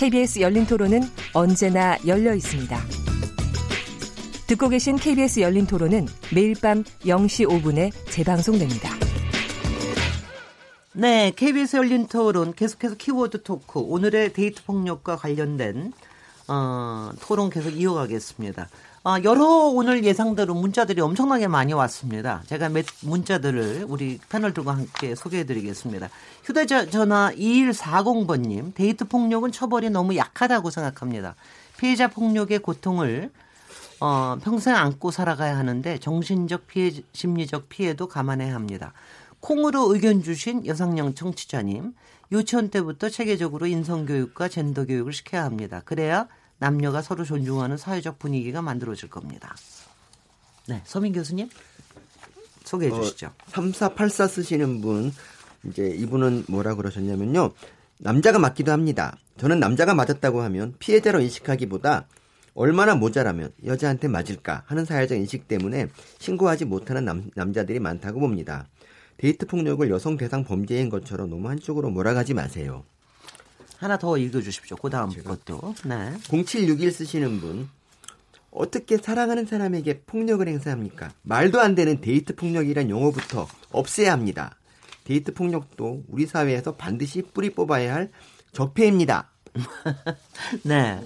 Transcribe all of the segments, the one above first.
KBS 열린 토론은 언제나 열려 있습니다. 듣고 계신 KBS 열린 토론은 매일 밤 0시 5분에 재방송됩니다. 네, KBS 열린 토론 계속해서 키워드 토크 오늘의 데이트 폭력과 관련된 어, 토론 계속 이어가겠습니다. 어, 여러 오늘 예상대로 문자들이 엄청나게 많이 왔습니다. 제가 몇 문자들을 우리 패널들과 함께 소개해드리겠습니다. 휴대전화 2140번님, 데이트 폭력은 처벌이 너무 약하다고 생각합니다. 피해자 폭력의 고통을 어, 평생 안고 살아가야 하는데 정신적 피해, 심리적 피해도 감안해야 합니다. 콩으로 의견 주신 여성령 청취자님, 유치원 때부터 체계적으로 인성교육과 젠더교육을 시켜야 합니다. 그래야 남녀가 서로 존중하는 사회적 분위기가 만들어질 겁니다. 네, 서민 교수님 소개해 어, 주시죠. 어, 3484 쓰시는 분 이제 이분은 뭐라 그러셨냐면요. 남자가 맞기도 합니다. 저는 남자가 맞았다고 하면 피해자로 인식하기보다 얼마나 모자라면 여자한테 맞을까 하는 사회적 인식 때문에 신고하지 못하는 남, 남자들이 많다고 봅니다. 데이트 폭력을 여성 대상 범죄인 것처럼 너무 한쪽으로 몰아가지 마세요. 하나 더 읽어주십시오. 그 다음 것도. 네. 0761 쓰시는 분. 어떻게 사랑하는 사람에게 폭력을 행사합니까? 말도 안 되는 데이트 폭력이란 용어부터 없애야 합니다. 데이트 폭력도 우리 사회에서 반드시 뿌리 뽑아야 할 적폐입니다. 네.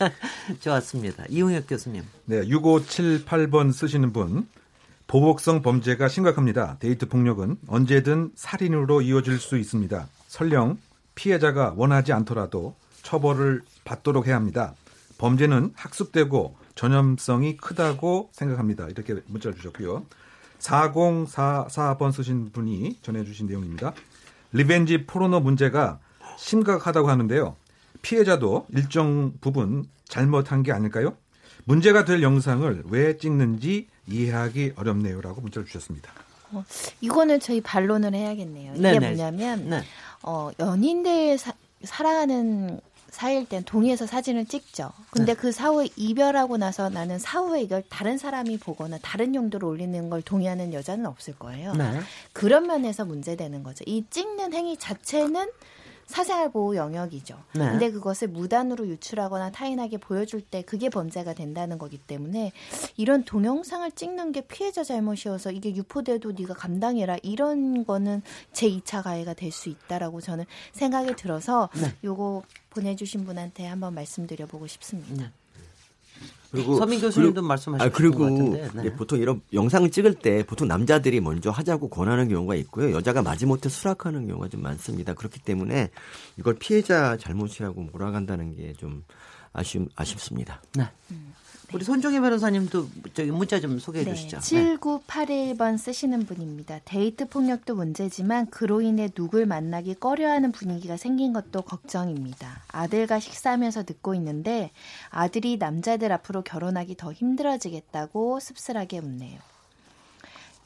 좋았습니다. 이용혁 교수님. 네. 6578번 쓰시는 분. 보복성 범죄가 심각합니다. 데이트 폭력은 언제든 살인으로 이어질 수 있습니다. 설령 피해자가 원하지 않더라도 처벌을 받도록 해야 합니다. 범죄는 학습되고 전염성이 크다고 생각합니다. 이렇게 문자를 주셨고요. 4044번 쓰신 분이 전해주신 내용입니다. 리벤지 포르노 문제가 심각하다고 하는데요. 피해자도 일정 부분 잘못한 게 아닐까요? 문제가 될 영상을 왜 찍는지 이해하기 어렵네요라고 문자를 주셨습니다. 어, 이거는 저희 반론을 해야겠네요. 이게 네네. 뭐냐면 네. 어, 연인들 사, 사랑하는 사이일 땐 동의해서 사진을 찍죠. 근데 네. 그 사후에 이별하고 나서 나는 사후에 이걸 다른 사람이 보거나 다른 용도로 올리는 걸 동의하는 여자는 없을 거예요. 네. 그런 면에서 문제되는 거죠. 이 찍는 행위 자체는 사생활 보호 영역이죠. 네. 근데 그것을 무단으로 유출하거나 타인에게 보여줄 때 그게 범죄가 된다는 거기 때문에 이런 동영상을 찍는 게 피해자 잘못이어서 이게 유포돼도 네가 감당해라 이런 거는 제 2차 가해가 될 수 있다라고 저는 생각이 들어서 네. 요거 보내주신 분한테 한번 말씀드려보고 싶습니다. 네. 그리고 서민 교수님도 말씀하셨던 아, 그리고 것 같은데. 네. 보통 이런 영상을 찍을 때 보통 남자들이 먼저 하자고 권하는 경우가 있고요. 여자가 마지못해 수락하는 경우가 좀 많습니다. 그렇기 때문에 이걸 피해자 잘못이라고 몰아간다는 게 좀 아쉬움 아쉽습니다. 네. 음. 우리 손종혜 변호사님도 저기 문자 좀 소개해 네, 주시죠. 7981번 쓰시는 분입니다. 데이트 폭력도 문제지만 그로 인해 누굴 만나기 꺼려하는 분위기가 생긴 것도 걱정입니다. 아들과 식사하면서 듣고 있는데 아들이 남자들 앞으로 결혼하기 더 힘들어지겠다고 씁쓸하게 웃네요.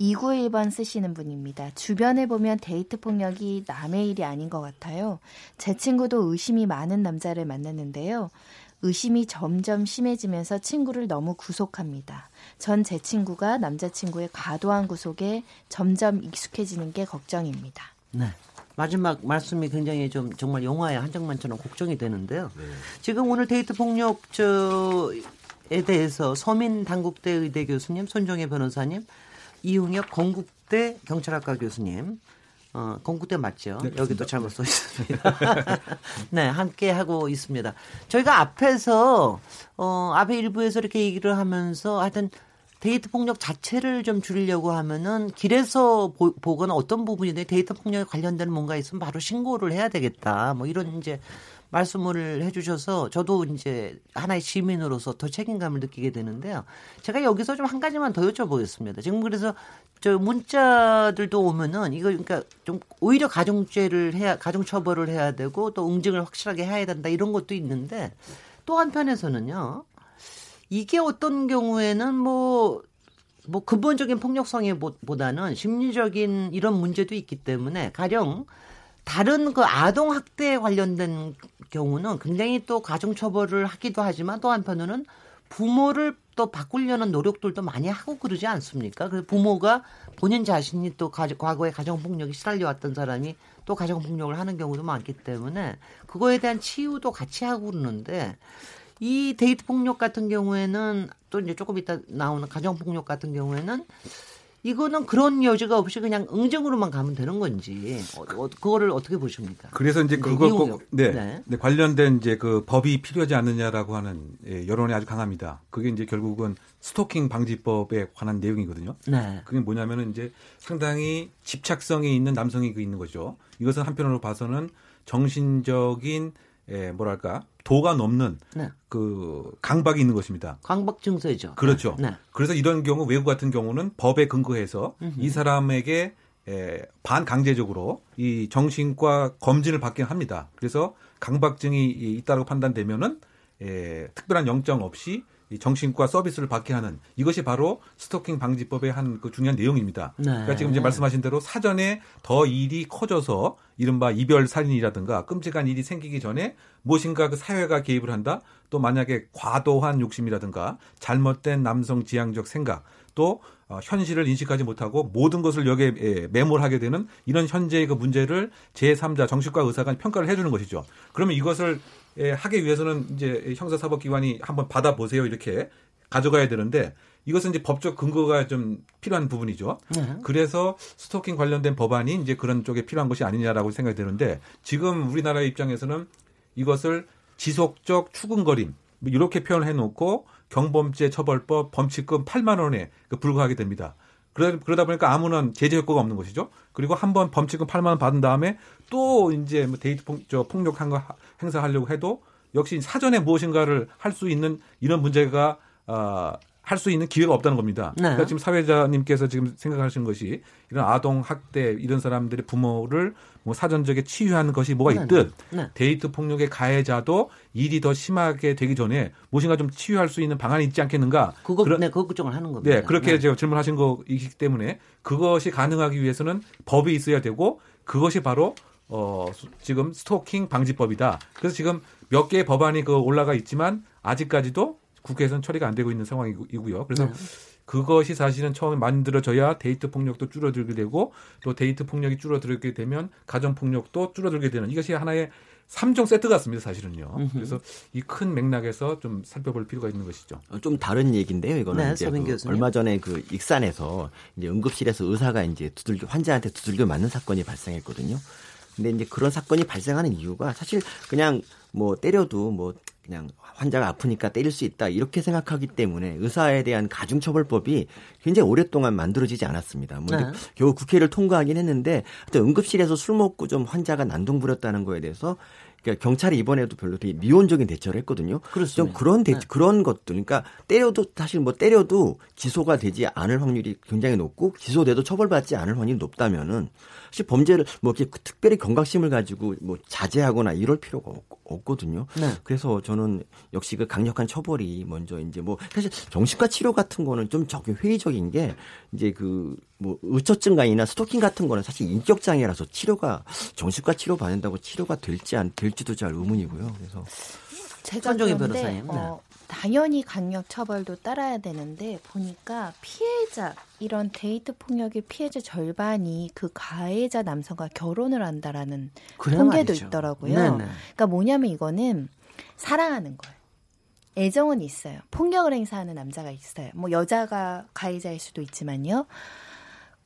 291번 쓰시는 분입니다. 주변에 보면 데이트 폭력이 남의 일이 아닌 것 같아요. 제 친구도 의심이 많은 남자를 만났는데요. 의심이 점점 심해지면서 친구를 너무 구속합니다. 전 제 친구가 남자친구의 과도한 구속에 점점 익숙해지는 게 걱정입니다. 네. 마지막 말씀이 굉장히 좀 정말 영화의 한 장면처럼 걱정이 되는데요. 네. 지금 오늘 데이트 폭력 저에 대해서 서민 당국대 의대 교수님, 손정혜 변호사님, 이웅혁 건국대 경찰학과 교수님 어, 건국대 맞죠? 네, 여기도 잘못 써 있습니다. 네, 함께 하고 있습니다. 저희가 앞에서 어, 앞에 일부에서 이렇게 얘기를 하면서 하여튼 데이트 폭력 자체를 좀 줄이려고 하면은 길에서 보, 보거나 어떤 부분이든 데이트 폭력에 관련된 뭔가 있으면 바로 신고를 해야 되겠다. 뭐 이런 이제 말씀을 해주셔서 저도 이제 하나의 시민으로서 더 책임감을 느끼게 되는데요. 제가 여기서 좀 한 가지만 더 여쭤보겠습니다. 지금 그래서 저 문자들도 오면은 이거 그러니까 좀 오히려 가중죄를 해야 가중 처벌을 해야 되고 또 응징을 확실하게 해야 된다 이런 것도 있는데 또 한편에서는요. 이게 어떤 경우에는 뭐, 뭐 근본적인 폭력성에 보다는 심리적인 이런 문제도 있기 때문에 가령 다른 그 아동 학대에 관련된 경우는 굉장히 또 가정 처벌을 하기도 하지만 또 한편으로는 부모를 또 바꾸려는 노력들도 많이 하고 그러지 않습니까? 그 부모가 본인 자신이 또 과거에 가정 폭력이 시달려왔던 사람이 또 가정 폭력을 하는 경우도 많기 때문에 그거에 대한 치유도 같이 하고 그러는데 이 데이트 폭력 같은 경우에는 또 이제 조금 이따 나오는 가정 폭력 같은 경우에는 이거는 그런 여지가 없이 그냥 응징으로만 가면 되는 건지 어, 어, 그거를 어떻게 보십니까? 그래서 이제 그거 꼭 네, 네. 네. 관련된 이제 그 법이 필요하지 않느냐라고 하는 예, 여론이 아주 강합니다. 그게 이제 결국은 스토킹 방지법에 관한 내용이거든요. 네. 그게 뭐냐면은 이제 상당히 집착성이 있는 남성이 그 있는 거죠. 이것은 한편으로 봐서는 정신적인 예, 뭐랄까 도가 넘는 네. 그 강박이 있는 것입니다. 강박 증세죠. 그렇죠. 네. 그래서 이런 경우 외국 같은 경우는 법에 근거해서 음흠. 이 사람에게 에, 반강제적으로 이 정신과 검진을 받긴 합니다. 그래서 강박증이 있다고 판단되면은 에, 특별한 영장 없이 이 정신과 서비스를 받게 하는 이것이 바로 스토킹 방지법의 한 그 중요한 내용입니다. 네. 그러니까 지금 이제 말씀하신 대로 사전에 더 일이 커져서 이른바 이별 살인이라든가 끔찍한 일이 생기기 전에 무엇인가 그 사회가 개입을 한다. 또 만약에 과도한 욕심이라든가 잘못된 남성 지향적 생각 또 어, 현실을 인식하지 못하고 모든 것을 여기에 예, 매몰 하게 되는 이런 현재의 그 문제를 제3자 정신과 의사가 평가를 해주는 것이죠. 그러면 이것을 예, 하기 위해서는 이제 형사사법기관이 한번 받아보세요 이렇게 가져가야 되는데 이것은 이제 법적 근거가 좀 필요한 부분이죠. 네. 그래서 스토킹 관련된 법안이 이제 그런 쪽에 필요한 것이 아니냐라고 생각이 드는데 지금 우리나라의 입장에서는 이것을 지속적 추궁거림 뭐 이렇게 표현을 해놓고 경범죄 처벌법 범칙금 8만 원에 그 불과하게 됩니다. 그러다 보니까 아무런 제재 효과가 없는 것이죠. 그리고 한 번 범칙금 8만 원 받은 다음에 또 이제 뭐 데이트 폭, 저 폭력한 거 행사하려고 해도 역시 사전에 무엇인가를 할 수 있는 이런 문제가 어, 할 수 있는 기회가 없다는 겁니다. 네. 그러니까 지금 사회자님께서 지금 생각하시는 것이 이런 아동 학대 이런 사람들의 부모를 뭐 사전적에 치유하는 것이 뭐가 네, 있듯 네. 네. 데이트 폭력의 가해자도 일이 더 심하게 되기 전에 무엇인가 좀 치유할 수 있는 방안이 있지 않겠는가? 그거 그런, 네, 그거 걱정을 하는 겁니다. 네, 그렇게 네. 제가 질문하신 거이기 때문에 그것이 가능하기 위해서는 법이 있어야 되고 그것이 바로 어 지금 스토킹 방지법이다. 그래서 지금 몇 개의 법안이 그 올라가 있지만 아직까지도 국회에서는 처리가 안 되고 있는 상황이고요. 그래서 네. 그것이 사실은 처음에 만들어져야 데이트 폭력도 줄어들게 되고 또 데이트 폭력이 줄어들게 되면 가정 폭력도 줄어들게 되는 이것이 하나의 3종 세트 같습니다, 사실은요. 음흠. 그래서 이 큰 맥락에서 좀 살펴볼 필요가 있는 것이죠. 어, 좀 다른 얘기인데요, 이거는 네, 이제 그 얼마 전에 그 익산에서 이제 응급실에서 의사가 이제 두들겨 환자한테 두들겨 맞는 사건이 발생했거든요. 근데 이제 그런 사건이 발생하는 이유가 사실 그냥 뭐 때려도 뭐 그냥 환자가 아프니까 때릴 수 있다 이렇게 생각하기 때문에 의사에 대한 가중처벌법이 굉장히 오랫동안 만들어지지 않았습니다. 뭐 네. 겨우 국회를 통과하긴 했는데 응급실에서 술 먹고 좀 환자가 난동 부렸다는 거에 대해서 그러니까 경찰이 이번에도 별로 되게 미온적인 대처를 했거든요. 그렇습니다. 좀 그런 대, 네. 그런 것들, 그러니까 때려도 사실 뭐 때려도 기소가 되지 않을 확률이 굉장히 높고 기소돼도 처벌받지 않을 확률이 높다면은 사실 범죄를 뭐 이렇게 특별히 경각심을 가지고 뭐 자제하거나 이럴 필요가 없, 거든요 네. 그래서 저는 역시 그 강력한 처벌이 먼저 이제 뭐 사실 정신과 치료 같은 거는 좀 적게 회의적인 게 이제 그 뭐 의처증간이나 스토킹 같은 거는 사실 인격 장애라서 치료가 정신과 치료 받는다고 치료가 될지 안 될지도 잘 의문이고요. 그래서 제가 그런데 어, 당연히 강력 처벌도 따라야 되는데 보니까 피해자 이런 데이트 폭력의 피해자 절반이 그 가해자 남성과 결혼을 한다라는 통계도 말이죠. 있더라고요. 네네. 그러니까 뭐냐면 이거는 사랑하는 거예요. 애정은 있어요. 폭력을 행사하는 남자가 있어요. 뭐 여자가 가해자일 수도 있지만요.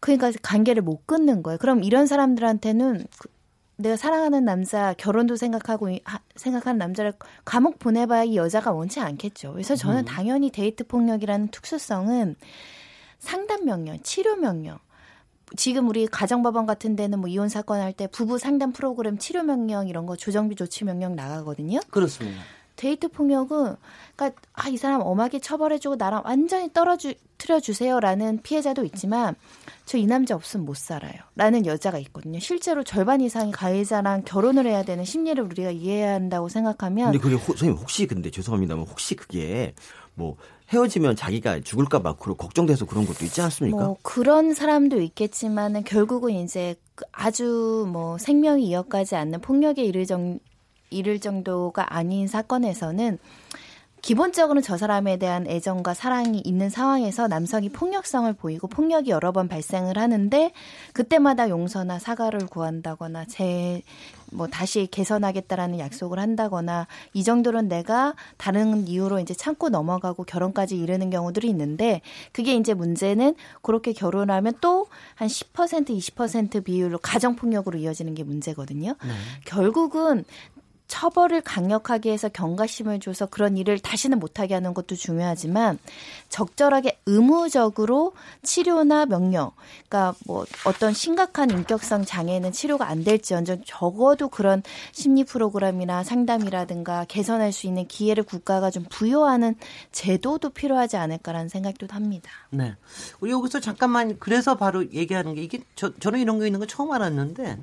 그러니까 관계를 못 끊는 거예요. 그럼 이런 사람들한테는 그 내가 사랑하는 남자 결혼도 생각하고 하, 생각하는 남자를 감옥 보내봐야 이 여자가 원치 않겠죠. 그래서 저는 음. 당연히 데이트 폭력이라는 특수성은 상담 명령, 치료 명령. 지금 우리 가정법원 같은 데는 뭐 이혼 사건 할 때 부부 상담 프로그램 치료 명령 이런 거 조정비 조치 명령 나가거든요. 그렇습니다. 데이트 폭력은 그러니까 아, 이 사람 엄하게 처벌해주고 나랑 완전히 떨어뜨려 주세요라는 피해자도 있지만 저 이 남자 없으면 못 살아요. 라는 여자가 있거든요. 실제로 절반 이상이 가해자랑 결혼을 해야 되는 심리를 우리가 이해해야 한다고 생각하면 근데 그게 호, 선생님 혹시 근데 죄송합니다만 혹시 그게 뭐 헤어지면 자기가 죽을까 봐 그런 걱정돼서 그런 것도 있지 않습니까? 뭐 그런 사람도 있겠지만은 결국은 이제 그 아주 뭐 생명이 이어가지 않는 폭력에 이를 정 이를 정도가 아닌 사건에서는 기본적으로는 저 사람에 대한 애정과 사랑이 있는 상황에서 남성이 폭력성을 보이고 폭력이 여러 번 발생을 하는데 그때마다 용서나 사과를 구한다거나 제 뭐 다시 개선하겠다라는 약속을 한다거나 이 정도는 내가 다른 이유로 이제 참고 넘어가고 결혼까지 이르는 경우들이 있는데 그게 이제 문제는 그렇게 결혼하면 또 한 10% 20% 비율로 가정 폭력으로 이어지는 게 문제거든요. 네. 결국은 처벌을 강력하게 해서 경각심을 줘서 그런 일을 다시는 못하게 하는 것도 중요하지만 적절하게 의무적으로 치료나 명령, 그러니까 뭐 어떤 심각한 인격성 장애는 치료가 안 될지언정 적어도 그런 심리 프로그램이나 상담이라든가 개선할 수 있는 기회를 국가가 좀 부여하는 제도도 필요하지 않을까라는 생각도 합니다. 네. 우리 여기서 잠깐만 그래서 바로 얘기하는 게 이게 저, 저는 이런 게 있는 거 처음 알았는데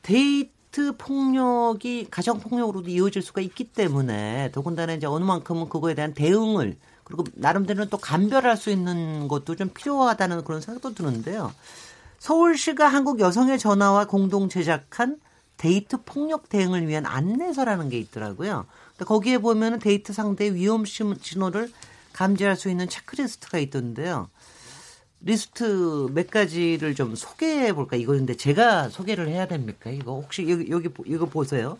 데이트 아파트 폭력이 가정 폭력으로도 이어질 수가 있기 때문에 더군다나 이제 어느 만큼은 그거에 대한 대응을 그리고 나름대로는 또 감별할 수 있는 것도 좀 필요하다는 그런 생각도 드는데요. 서울시가 한국 여성의 전화와 공동 제작한 데이트 폭력 대응을 위한 안내서라는 게 있더라고요. 거기에 보면은 데이트 상대의 위험 신호를 감지할 수 있는 체크리스트가 있던데요. 리스트 몇 가지를 좀 소개해 볼까? 이거 근데 제가 소개를 해야 됩니까? 이거 혹시 여기, 여기, 이거 보세요.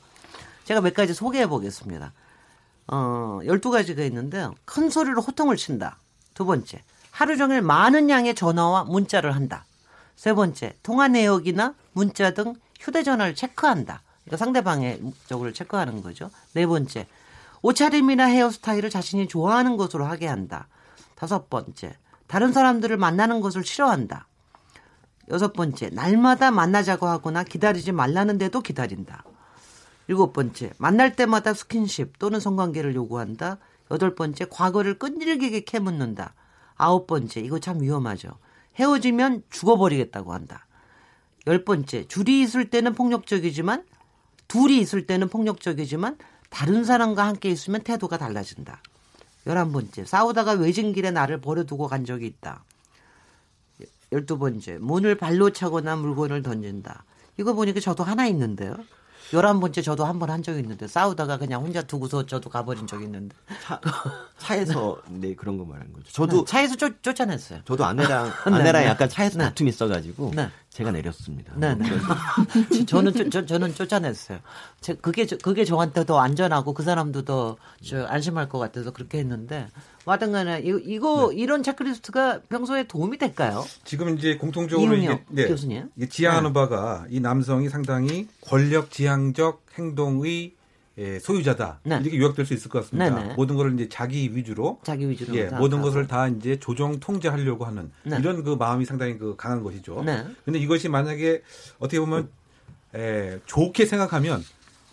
제가 몇 가지 소개해 보겠습니다. 어, 12가지가 있는데요. 큰 소리로 호통을 친다. 두 번째, 하루 종일 많은 양의 전화와 문자를 한다. 세 번째, 통화 내역이나 문자 등 휴대전화를 체크한다. 그러니까 상대방의 쪽을 체크하는 거죠. 네 번째, 옷차림이나 헤어스타일을 자신이 좋아하는 것으로 하게 한다. 다섯 번째, 다른 사람들을 만나는 것을 싫어한다. 여섯 번째, 날마다 만나자고 하거나 기다리지 말라는데도 기다린다. 일곱 번째, 만날 때마다 스킨십 또는 성관계를 요구한다. 여덟 번째, 과거를 끈질기게 캐묻는다. 아홉 번째, 이거 참 위험하죠. 헤어지면 죽어버리겠다고 한다. 열 번째, 줄이 있을 때는 폭력적이지만, 둘이 있을 때는 폭력적이지만, 다른 사람과 함께 있으면 태도가 달라진다. 열한 번째, 싸우다가 외진 길에 나를 버려두고 간 적이 있다. 열두 번째, 문을 발로 차거나 물건을 던진다. 이거 보니까 저도 하나 있는데요. 열한 번째 저도 한 번 한 적이 있는데 싸우다가 그냥 혼자 두고서 저도 가버린 적이 있는데 차, 에서 네 그런 거 말하는 거죠. 저도 네, 차에서 쫓, 쫓아냈어요. 저도 아내랑 네, 아내랑 네, 약간 차에서 네. 다툼이 있어가지고 네. 제가 내렸습니다. 네, 네. 저는 저, 저 는 쫓아냈어요. 제, 그게 그게 저한테 더 안전하고 그 사람도 더 저, 안심할 것 같아서 그렇게 했는데 와든간에 이거, 이거 네. 이런 체크리스트가 평소에 도움이 될까요? 지금 이제 공통적으로 이게, 네, 교수님 이게 지향하는 네. 바가 이 남성이 상당히 권력 지향적 행동의 예, 소유자다 네. 이렇게 요약될 수 있을 것 같습니다. 네네. 네. 모든 것을 이제 자기 위주로, 자기 위주로 예, 모든 것을 다 이제 조정 통제하려고 하는 네. 이런 그 마음이 상당히 그 강한 것이죠. 네. 근데 이것이 만약에 어떻게 보면 예, 좋게 생각하면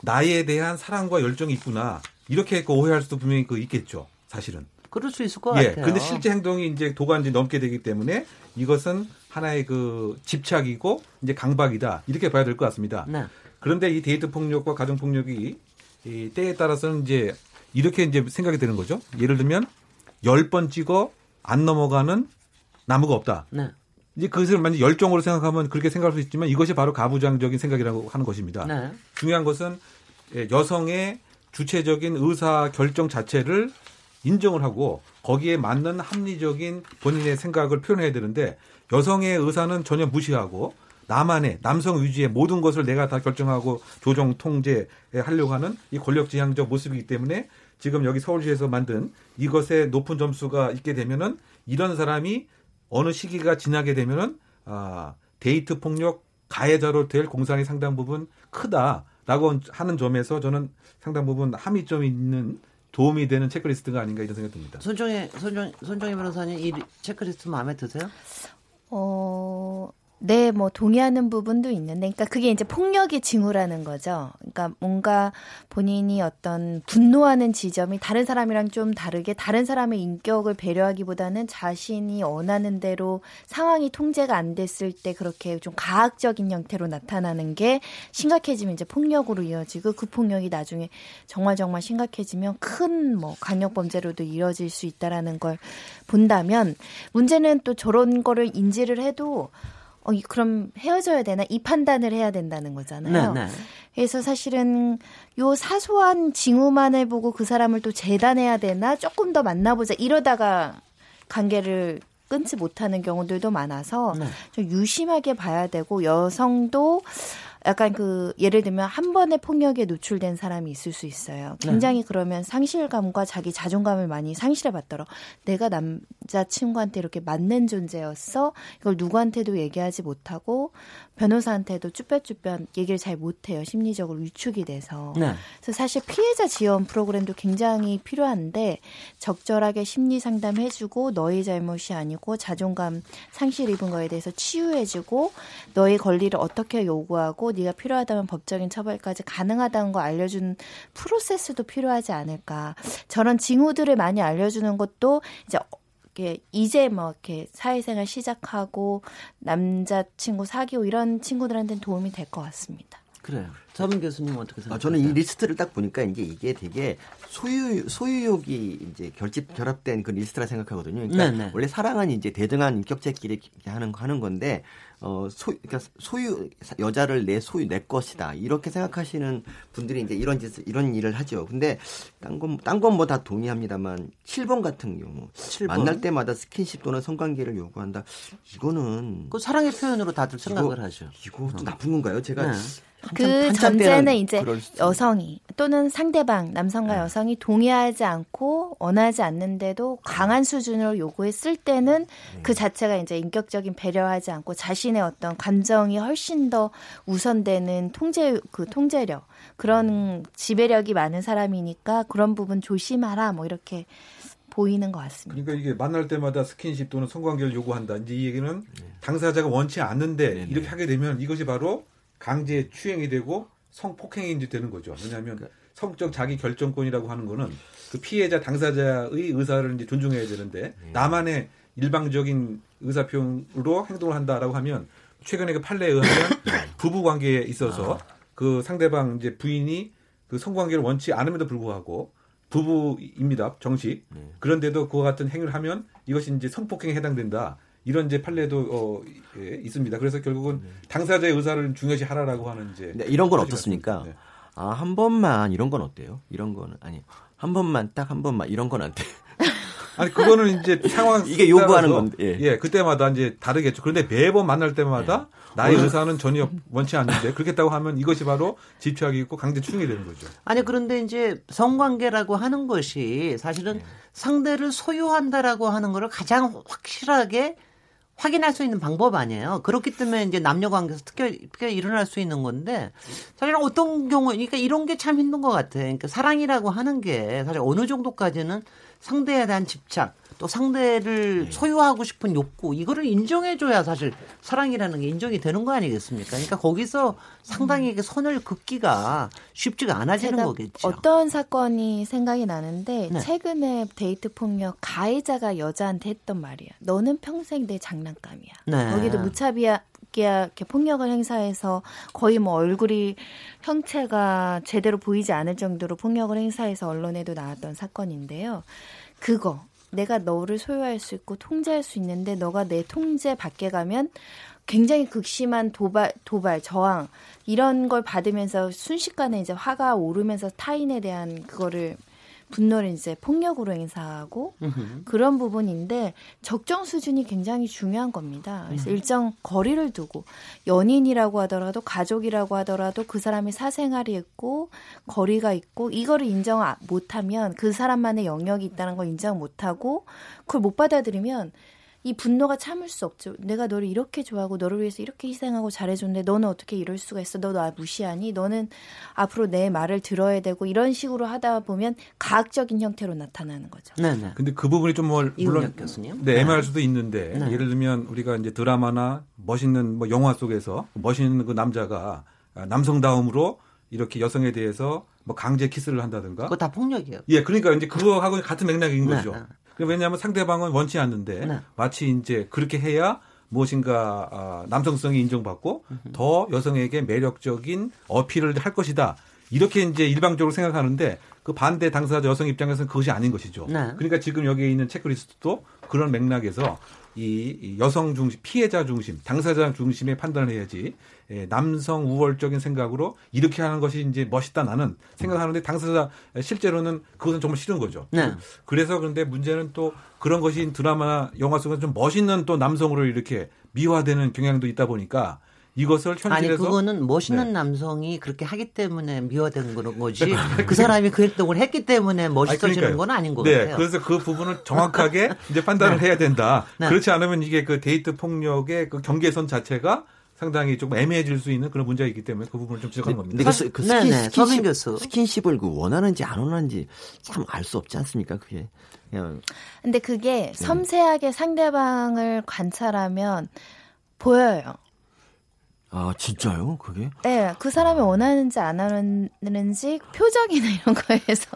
나에 대한 사랑과 열정이 있구나 이렇게 그 오해할 수도 분명히 그 있겠죠. 사실은. 그럴 수 있을 것 예, 같아요. 근데 실제 행동이 이제 도관지 넘게 되기 때문에 이것은 하나의 그 집착이고 이제 강박이다 이렇게 봐야 될 것 같습니다. 네. 그런데 이 데이트 폭력과 가정 폭력이 이 때에 따라서는 이제 이렇게 이제 생각이 되는 거죠. 예를 들면 열 번 찍어 안 넘어가는 나무가 없다. 네. 이제 그것을 만약 열정으로 생각하면 그렇게 생각할 수 있지만 이것이 바로 가부장적인 생각이라고 하는 것입니다. 네. 중요한 것은 예, 여성의 주체적인 의사 결정 자체를 인정을 하고 거기에 맞는 합리적인 본인의 생각을 표현해야 되는데 여성의 의사는 전혀 무시하고 나만의 남성 위주의 모든 것을 내가 다 결정하고 조정 통제 하려고 하는 이 권력지향적 모습이기 때문에 지금 여기 서울시에서 만든 이것에 높은 점수가 있게 되면은 이런 사람이 어느 시기가 지나게 되면은 아 데이트 폭력 가해자로 될 공산이 상당 부분 크다라고 하는 점에서 저는 상당 부분 함의점이 있는 도움이 되는 체크리스트가 아닌가 이런 생각이 듭니다. 손정혜 손정 손정혜 변호사님 이 체크리스트 마음에 드세요? 어 네, 뭐 동의하는 부분도 있는데, 그러니까 그게 이제 폭력의 징후라는 거죠. 그러니까 뭔가 본인이 어떤 분노하는 지점이 다른 사람이랑 좀 다르게 다른 사람의 인격을 배려하기보다는 자신이 원하는 대로 상황이 통제가 안 됐을 때 그렇게 좀 가학적인 형태로 나타나는 게 심각해지면 이제 폭력으로 이어지고 그 폭력이 나중에 정말 정말 심각해지면 큰 뭐 강력 범죄로도 이어질 수 있다라는 걸 본다면 문제는 또 저런 거를 인지를 해도 어, 그럼 헤어져야 되나? 이 판단을 해야 된다는 거잖아요. 네, 네. 그래서 사실은 요 사소한 징후만을 보고 그 사람을 또 재단해야 되나? 조금 더 만나보자. 이러다가 관계를 끊지 못하는 경우들도 많아서 네. 좀 유심하게 봐야 되고 여성도 약간 그 예를 들면 한 번의 폭력에 노출된 사람이 있을 수 있어요. 굉장히 네. 그러면 상실감과 자기 자존감을 많이 상실해 봤더라. 내가 남자친구한테 이렇게 맞는 존재였어. 이걸 누구한테도 얘기하지 못하고 변호사한테도 쭈뼛쭈뼛 얘기를 잘 못해요. 심리적으로 위축이 돼서. 네. 그래서 사실 피해자 지원 프로그램도 굉장히 필요한데 적절하게 심리 상담해주고 너의 잘못이 아니고 자존감 상실 입은 거에 대해서 치유해주고 너의 권리를 어떻게 요구하고 네가 필요하다면 법적인 처벌까지 가능하다는 거 알려준 프로세스도 필요하지 않을까. 저런 징후들을 많이 알려주는 것도 이제 이렇게 이제 뭐 이렇게 사회생활 시작하고 남자친구 사귀고 이런 친구들한테는 도움이 될 것 같습니다. 그래요. 서문 교수님 어떻게 생각하세요? 아, 저는 이 리스트를 딱 보니까 이제 이게 되게 소유 소유욕이 이제 결집 결합된 그 리스트라 생각하거든요. 그러니까 네네. 원래 사랑은 이제 대등한 인격체끼리 하는 하는 건데 어 소 그러니까 소유 여자를 내 소유 내 것이다 이렇게 생각하시는 분들이 이제 이런 짓 이런 일을 하죠. 근데 딴 건 딴 건 뭐 다 동의합니다만 7번 같은 경우 7번? 만날 때마다 스킨십 또는 성관계를 요구한다. 이거는 그 사랑의 표현으로 다들 생각을 이거, 하죠. 이것도 어. 나쁜 건가요? 제가 네. 그 전제는 이제 여성이 또는 상대방 남성과 네. 여성이 동의하지 않고 원하지 않는데도 강한 수준으로 요구했을 때는 네. 그 자체가 이제 인격적인 배려하지 않고 자신의 어떤 감정이 훨씬 더 우선되는 통제 그 통제력 그런 지배력이 많은 사람이니까 그런 부분 조심하라 뭐 이렇게 보이는 것 같습니다. 그러니까 이게 만날 때마다 스킨십 또는 성관계를 요구한다. 이제 이 얘기는 네. 당사자가 원치 않는데 이렇게 하게 되면 이것이 바로 강제 추행이 되고 성폭행이 되는 거죠. 왜냐하면 그러니까. 성적 자기 결정권이라고 하는 거는 그 피해자 당사자의 의사를 이제 존중해야 되는데 네. 나만의 일방적인 의사 표현으로 행동을 한다라고 하면 최근에 그 판례에 의하면 네. 부부 관계에 있어서 아. 그 상대방 이제 부인이 그 성관계를 원치 않음에도 불구하고 부부입니다 정식 네. 그런데도 그와 같은 행위를 하면 이것이 이제 성폭행에 해당된다 이런 이제 판례도 어, 예, 있습니다. 그래서 결국은 네. 당사자의 의사를 중요시 하라라고 하는 이제 네, 이런 건 어떻습니까? 네. 아한 번만 이런 건 어때요? 이런 거는 아니 한 번만 딱 한 번만 이런 건 안 돼. 아니 그거는 이제 상황 이게 요구하는 건데 예. 예. 그때마다 이제 다르겠죠. 그런데 매번 만날 때마다 예. 나의 의사는 전혀 원치 않는데 그렇겠다고 하면 이것이 바로 집착이 있고 강제 추행이 되는 거죠. 아니 그런데 이제 성관계라고 하는 것이 사실은 예. 상대를 소유한다라고 하는 것을 가장 확실하게 확인할 수 있는 방법 아니에요. 그렇기 때문에 이제 남녀 관계에서 특히, 특히 일어날 수 있는 건데 사실 어떤 경우 그러니까 이런 게 참 힘든 것 같아요. 그러니까 사랑이라고 하는 게 사실 어느 정도까지는 상대에 대한 집착 또 상대를 네. 소유하고 싶은 욕구 이거를 인정해줘야 사실 사랑이라는 게 인정이 되는 거 아니겠습니까? 그러니까 거기서 상당히 음. 선을 긋기가 쉽지가 않아지는 거겠죠. 어떤 사건이 생각이 나는데 네. 최근에 데이트 폭력 가해자가 여자한테 했던 말이야. 너는 평생 내 장난감이야. 네. 거기도 무차비야. 이렇게 폭력을 행사해서 거의 뭐 얼굴이 형체가 제대로 보이지 않을 정도로 폭력을 행사해서 언론에도 나왔던 사건인데요. 그거 내가 너를 소유할 수 있고 통제할 수 있는데 너가 내 통제 밖에 가면 굉장히 극심한 도발, 도발, 저항 이런 걸 받으면서 순식간에 이제 화가 오르면서 타인에 대한 그거를 분노를 이제 폭력으로 행사하고 으흠. 그런 부분인데 적정 수준이 굉장히 중요한 겁니다. 그래서 음. 일정 거리를 두고 연인이라고 하더라도 가족이라고 하더라도 그 사람이 사생활이 있고 거리가 있고 이거를 인정 못하면 그 사람만의 영역이 있다는 걸 인정 못하고 그걸 못 받아들이면 이 분노가 참을 수 없죠. 내가 너를 이렇게 좋아하고 너를 위해서 이렇게 희생하고 잘해줬는데 너는 어떻게 이럴 수가 있어? 너 나 무시하니? 너는 앞으로 내 말을 들어야 되고 이런 식으로 하다 보면 가학적인 형태로 나타나는 거죠. 네, 네. 근데 그 부분이 좀 뭐, 물론 교수님. 네, 애매할 수도 있는데 네. 예를 들면 우리가 이제 드라마나 멋있는 뭐 영화 속에서 멋있는 그 남자가 남성다움으로 이렇게 여성에 대해서 뭐 강제 키스를 한다든가. 그거 다 폭력이에요. 예, 그러니까 이제 그거하고 같은 맥락인 네, 거죠. 네. 왜냐하면 상대방은 원치 않는데 네. 마치 이제 그렇게 해야 무엇인가 아, 남성성이 인정받고 더 여성에게 매력적인 어필을 할 것이다. 이렇게 이제 일방적으로 생각하는데 그 반대 당사자 여성 입장에서는 그것이 아닌 것이죠. 네. 그러니까 지금 여기에 있는 체크리스트도 그런 맥락에서 이 여성 중심, 피해자 중심, 당사자 중심의 판단을 해야지 예, 남성 우월적인 생각으로 이렇게 하는 것이 이제 멋있다 나는 생각하는데 당사자 실제로는 그것은 정말 싫은 거죠. 네. 그래서 그런데 문제는 또 그런 것이 드라마, 영화 속에서 좀 멋있는 또 남성으로 이렇게 미화되는 경향도 있다 보니까 이것을 현실에서 아니 그거는 멋있는 네. 남성이 그렇게 하기 때문에 미화된 그런 거지 그 사람이 그 행동을 했기 때문에 멋있어지는 건 아닌 것 네, 같아요. 그래서 그 부분을 정확하게 이제 판단을 네. 해야 된다. 네. 그렇지 않으면 이게 그 데이트 폭력의 그 경계선 자체가 상당히 조금 애매해질 수 있는 그런 문제가 있기 때문에 그 부분을 좀 지적하는 겁니다. 근데 그, 그 스킨, 스킨십, 스킨십을 그 원하는지 안 원하는지 참 알 수 없지 않습니까? 그게. 그냥. 근데 그게 네. 섬세하게 상대방을 관찰하면 보여요. 아 진짜요? 그게? 네, 그 사람이 원하는지 안 원하는지 표정이나 이런 거에서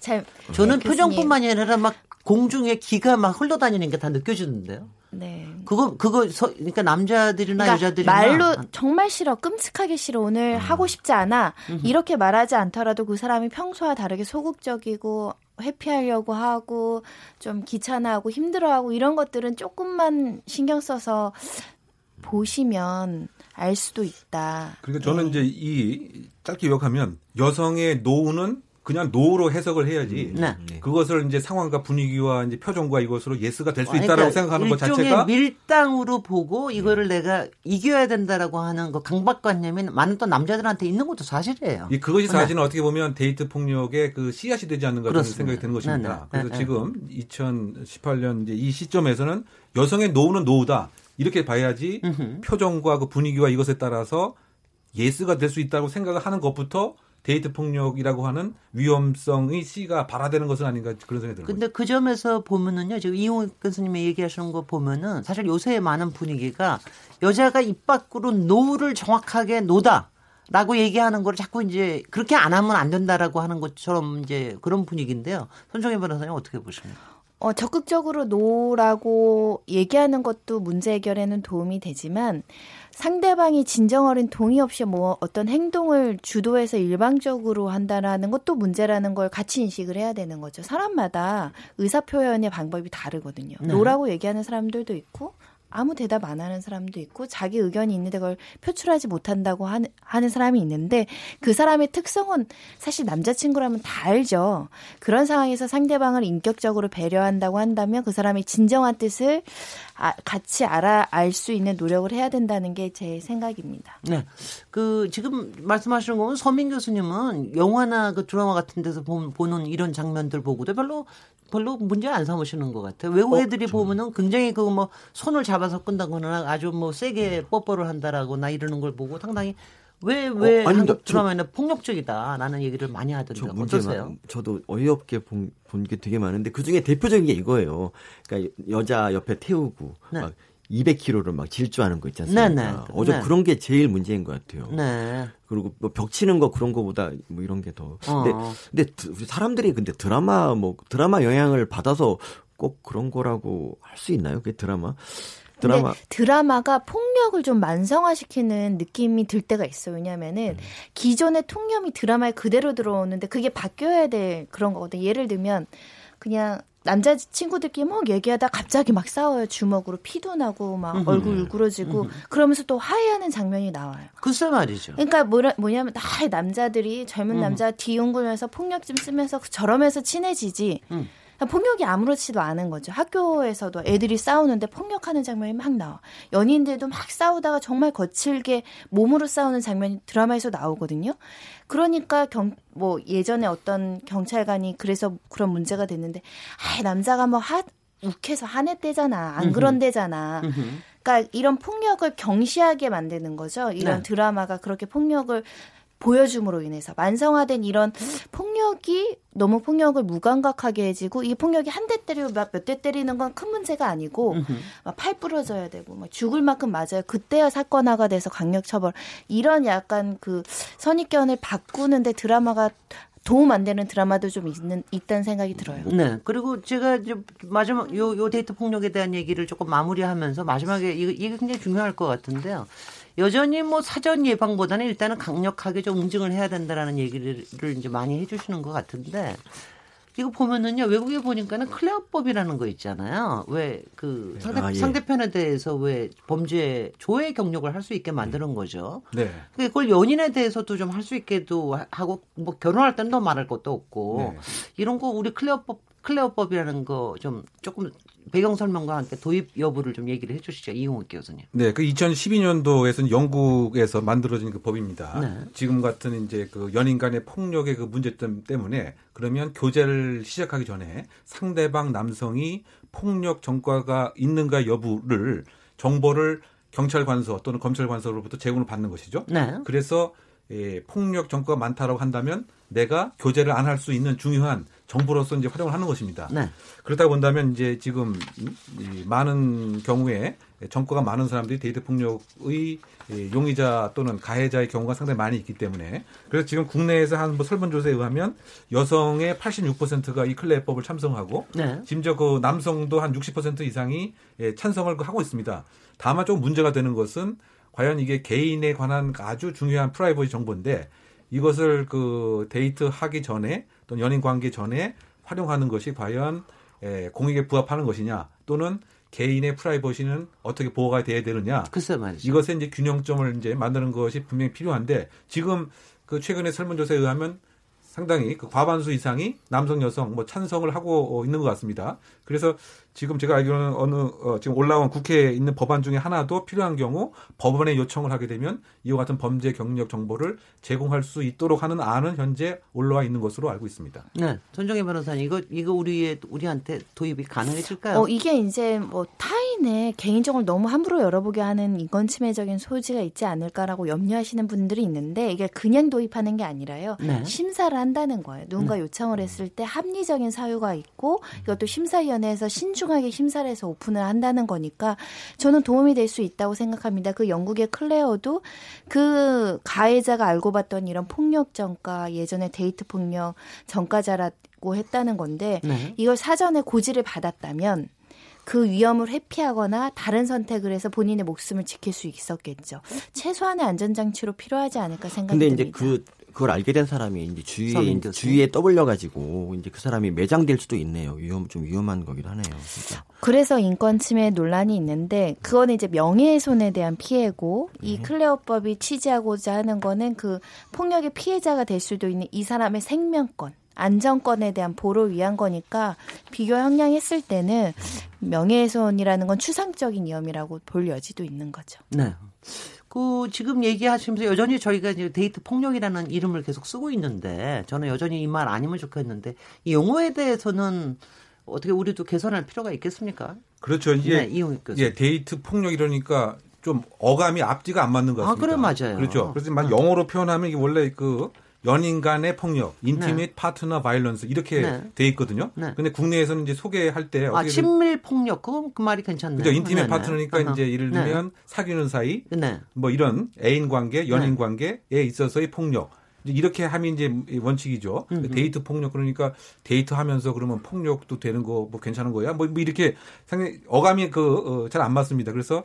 잘. 저는 네, 표정뿐만이 아니라 막 공중에 기가 막 흘러다니는 게 다 느껴지는데요. 네. 그거 그거 서, 그러니까 남자들이나 그러니까 여자들이나 말로 정말 싫어, 끔찍하게 싫어, 오늘 음. 하고 싶지 않아 이렇게 말하지 않더라도 그 사람이 평소와 다르게 소극적이고 회피하려고 하고 좀 귀찮아하고 힘들어하고 이런 것들은 조금만 신경 써서 보시면 알 수도 있다. 그러니까 저는 네. 이제 이 짧게 요약하면 여성의 no는 그냥 no로 해석을 해야지. 음, 네. 네. 그것을 이제 상황과 분위기와 이제 표정과 이것으로 yes가 될 수 있다라고 그러니까 생각하는 것 자체가 밀당으로 보고 이거를 네. 내가 이겨야 된다라고 하는 그 강박관념이 많은 또 남자들한테 있는 것도 사실이에요. 예, 그것이 사실은 네. 어떻게 보면 데이트 폭력의 그 씨앗이 되지 않는가 그런 생각이 드는 것입니다. 네, 네. 그래서 네, 지금 2018년 이제 이 시점에서는 여성의 no는 no다. 이렇게 봐야지 음흠. 표정과 그 분위기와 이것에 따라서 yes가 될 수 있다고 생각을 하는 것부터 데이트 폭력이라고 하는 위험성의 씨가 발화되는 것은 아닌가 그런 생각이 들어요. 근데 그 점에서 보면은요, 지금 이용 교수님이 얘기하시는 거 보면은 사실 요새 많은 분위기가 여자가 입 밖으로 no를 정확하게 no다. 라고 얘기하는 걸 자꾸 이제 그렇게 안 하면 안 된다라고 하는 것처럼 이제 그런 분위기인데요. 손정혜 변호사님 어떻게 보십니까? 어, 적극적으로 no라고 얘기하는 것도 문제 해결에는 도움이 되지만 상대방이 진정 어린 동의 없이 뭐 어떤 행동을 주도해서 일방적으로 한다라는 것도 문제라는 걸 같이 인식을 해야 되는 거죠. 사람마다 의사 표현의 방법이 다르거든요. 네. no라고 얘기하는 사람들도 있고 아무 대답 안 하는 사람도 있고 자기 의견이 있는데 그걸 표출하지 못한다고 하는, 하는 사람이 있는데 그 사람의 특성은 사실 남자친구라면 다 알죠. 그런 상황에서 상대방을 인격적으로 배려한다고 한다면 그 사람의 진정한 뜻을 아, 같이 알아 알 수 있는 노력을 해야 된다는 게 제 생각입니다. 네. 그 지금 말씀하시는 거는 서민 교수님은 영화나 그 드라마 같은 데서 보는 이런 장면들 보고도 별로 별로 문제 안 삼으시는 것 같아요. 외국 어, 애들이 어, 보면은 굉장히 그 뭐 손을 잡아서 끈다거나 아주 뭐 세게 뽀뽀를 한다라고나 이러는 걸 보고 상당히 왜 왜 어, 한국 드라마는 폭력적이다 라는 얘기를 많이 하던데 어떠세요? 저도 어이없게 본게 되게 많은데 그 중에 대표적인 게 이거예요. 그러니까 여자 옆에 태우고 네. 막 200km를 막 질주하는 거 있지 않습니까? 네네. 네. 어제 네. 그런 게 제일 문제인 것 같아요. 네. 그리고 뭐 벽 치는 거 그런 거보다 뭐 이런 게 더. 어. 근데, 근데 사람들이 근데 드라마 뭐 드라마 영향을 받아서 꼭 그런 거라고 할 수 있나요? 그 드라마? 드라마. 드라마가 폭력을 좀 만성화시키는 느낌이 들 때가 있어요. 왜냐면은 음. 기존의 통념이 드라마에 그대로 들어오는데 그게 바뀌어야 될 그런 거거든요. 예를 들면 그냥 남자 친구들끼리 막 얘기하다 갑자기 막 싸워요 주먹으로 피도 나고 막 음흠. 얼굴 울그러지고 음흠. 그러면서 또 화해하는 장면이 나와요. 글쎄 말이죠. 그러니까 뭐라, 뭐냐면 다 남자들이 젊은 음. 남자 뒤웅글면서 폭력 좀 쓰면서 저러면서 친해지지. 음. 폭력이 아무렇지도 않은 거죠. 학교에서도 애들이 싸우는데 폭력하는 장면이 막 나와. 연인들도 막 싸우다가 정말 거칠게 몸으로 싸우는 장면이 드라마에서 나오거든요. 그러니까 경, 뭐 예전에 어떤 경찰관이 그래서 그런 문제가 됐는데, 아, 남자가 뭐 하, 욱해서 화냈대잖아. 안 그런대잖아. 그러니까 이런 폭력을 경시하게 만드는 거죠. 이런 네. 드라마가 그렇게 폭력을 보여줌으로 인해서 만성화된 이런 폭력이 너무 폭력을 무감각하게 해지고 이 폭력이 한 대 때리고 몇 대 때리는 건 큰 문제가 아니고 막 팔 부러져야 되고 막 죽을 만큼 맞아요. 그때야 사건화가 돼서 강력 처벌 이런 약간 그 선입견을 바꾸는데 드라마가 도움 안 되는 드라마도 좀 있는 있다는 생각이 들어요. 네. 그리고 제가 이제 마지막 요, 요 데이트 폭력에 대한 얘기를 조금 마무리하면서 마지막에 이거 이게 굉장히 중요할 것 같은데요. 여전히 뭐 사전 예방보다는 일단은 강력하게 좀 응징을 해야 된다라는 얘기를 이제 많이 해주시는 것 같은데 이거 보면은요 외국에 보니까는 클레어법이라는 거 있잖아요. 왜그 네. 상대, 아, 예. 상대편에 대해서 왜 범죄 조회 경력을 할 수 있게 만드는 거죠. 네. 그걸 연인에 대해서도 좀 할 수 있게도 하고 뭐 결혼할 때는 더 말할 것도 없고 네. 이런 거 우리 클레어법 클레어법이라는 거 좀 조금 배경 설명과 함께 도입 여부를 좀 얘기를 해 주시죠. 이용욱 교수님. 네, 그 2012년도에서는 영국에서 만들어진 그 법입니다. 네. 지금 같은 이제 그 연인 간의 폭력의 그 문제점 때문에 그러면 교제를 시작하기 전에 상대방 남성이 폭력 전과가 있는가 여부를 정보를 경찰 관서 또는 검찰 관서로부터 제공을 받는 것이죠. 네. 그래서 예, 폭력 전과가 많다라고 한다면 내가 교제를 안 할 수 있는 중요한 정부로서 이제 활용을 하는 것입니다. 네. 그렇다 본다면 이제 지금 이 많은 경우에 정과가 많은 사람들이 데이트 폭력의 용의자 또는 가해자의 경우가 상당히 많이 있기 때문에 그래서 지금 국내에서 한 뭐 설문조사에 의하면 여성의 86%가 이 클레법을 참석하고 네. 심지어 그 남성도 한 60% 이상이 예, 찬성을 하고 있습니다. 다만 좀 문제가 되는 것은 과연 이게 개인에 관한 아주 중요한 프라이버시 정보인데 이것을 그 데이트 하기 전에 또는 연인 관계 전에 활용하는 것이 과연 에, 공익에 부합하는 것이냐 또는 개인의 프라이버시는 어떻게 보호가 돼야 되느냐. 글쎄 말이죠. 이것에 이제 균형점을 이제 만드는 것이 분명히 필요한데 지금 그 최근에 설문조사에 의하면 상당히 그 과반수 이상이 남성 여성 뭐 찬성을 하고 있는 것 같습니다. 그래서 지금 제가 알기로는 어느 어, 지금 올라온 국회에 있는 법안 중에 하나도 필요한 경우 법원에 요청을 하게 되면 이와 같은 범죄 경력 정보를 제공할 수 있도록 하는 안은 현재 올라와 있는 것으로 알고 있습니다. 네, 전정희 변호사님 이거 이거 우리의 우리한테 도입이 가능해질까요? 어, 이게 이제 뭐 타인의 개인정보를 너무 함부로 열어보게 하는 인권 침해적인 소지가 있지 않을까라고 염려하시는 분들이 있는데 이게 그냥 도입하는 게 아니라요. 네. 심사를 한다는 거예요. 누군가 네. 요청을 했을 때 합리적인 사유가 있고 이것도 심사위원회에서 신중 신중하게 심사를 해서 오픈을 한다는 거니까 저는 도움이 될 수 있다고 생각합니다. 그 영국의 클레어도 그 가해자가 알고 봤더니 이런 폭력 전과 예전에 데이트 폭력 전과자라고 했다는 건데 네. 이걸 사전에 고지를 받았다면 그 위험을 회피하거나 다른 선택을 해서 본인의 목숨을 지킬 수 있었겠죠. 최소한의 안전장치로 필요하지 않을까 생각이 근데 듭니다. 이제 그 그걸 알게 된 사람이 이제 주위에 이제 주위에 떠벌려 가지고 이제 그 사람이 매장될 수도 있네요. 위험 좀 위험한 거기도 하네요. 진짜. 그래서 인권 침해 논란이 있는데 그거는 이제 명예훼손에 대한 피해고 네. 이 클레어법이 취지하고자 하는 거는 그 폭력의 피해자가 될 수도 있는 이 사람의 생명권 안정권에 대한 보호를 위한 거니까 비교 형량했을 때는 명예훼손이라는 건 추상적인 위험이라고 볼 여지도 있는 거죠. 네. 그 지금 얘기하시면서 여전히 저희가 이제 데이트 폭력이라는 이름을 계속 쓰고 있는데 저는 여전히 이 말 아니면 좋겠는데 이 용어에 대해서는 어떻게 우리도 개선할 필요가 있겠습니까? 그렇죠. 이게 네, 예, 데이트 폭력 이러니까 좀 어감이 앞뒤가 안 맞는 것 같습니다. 아, 그래 맞아요. 그렇죠. 그래서 만 영어로 표현하면 이게 원래 그 연인 간의 폭력, intimate 네. partner violence 이렇게 네. 돼 있거든요. 네. 근데 국내에서는 이제 소개할 때 아, 친밀 폭력 그건 그 말이 괜찮네요. 그죠. intimate 네, 네. 파트너니까 uh 이제 예를 들면 사귀는 사이 뭐 이런 애인 관계, 연인 관계에 있어서의 폭력 이렇게 하면 이제 원칙이죠. 음흠. 데이트 폭력 그러니까 데이트 하면서 그러면 폭력도 되는 거 뭐 괜찮은 거야? 뭐, 뭐 이렇게 상당히 어감이 그 잘안 어, 맞습니다. 그래서 예,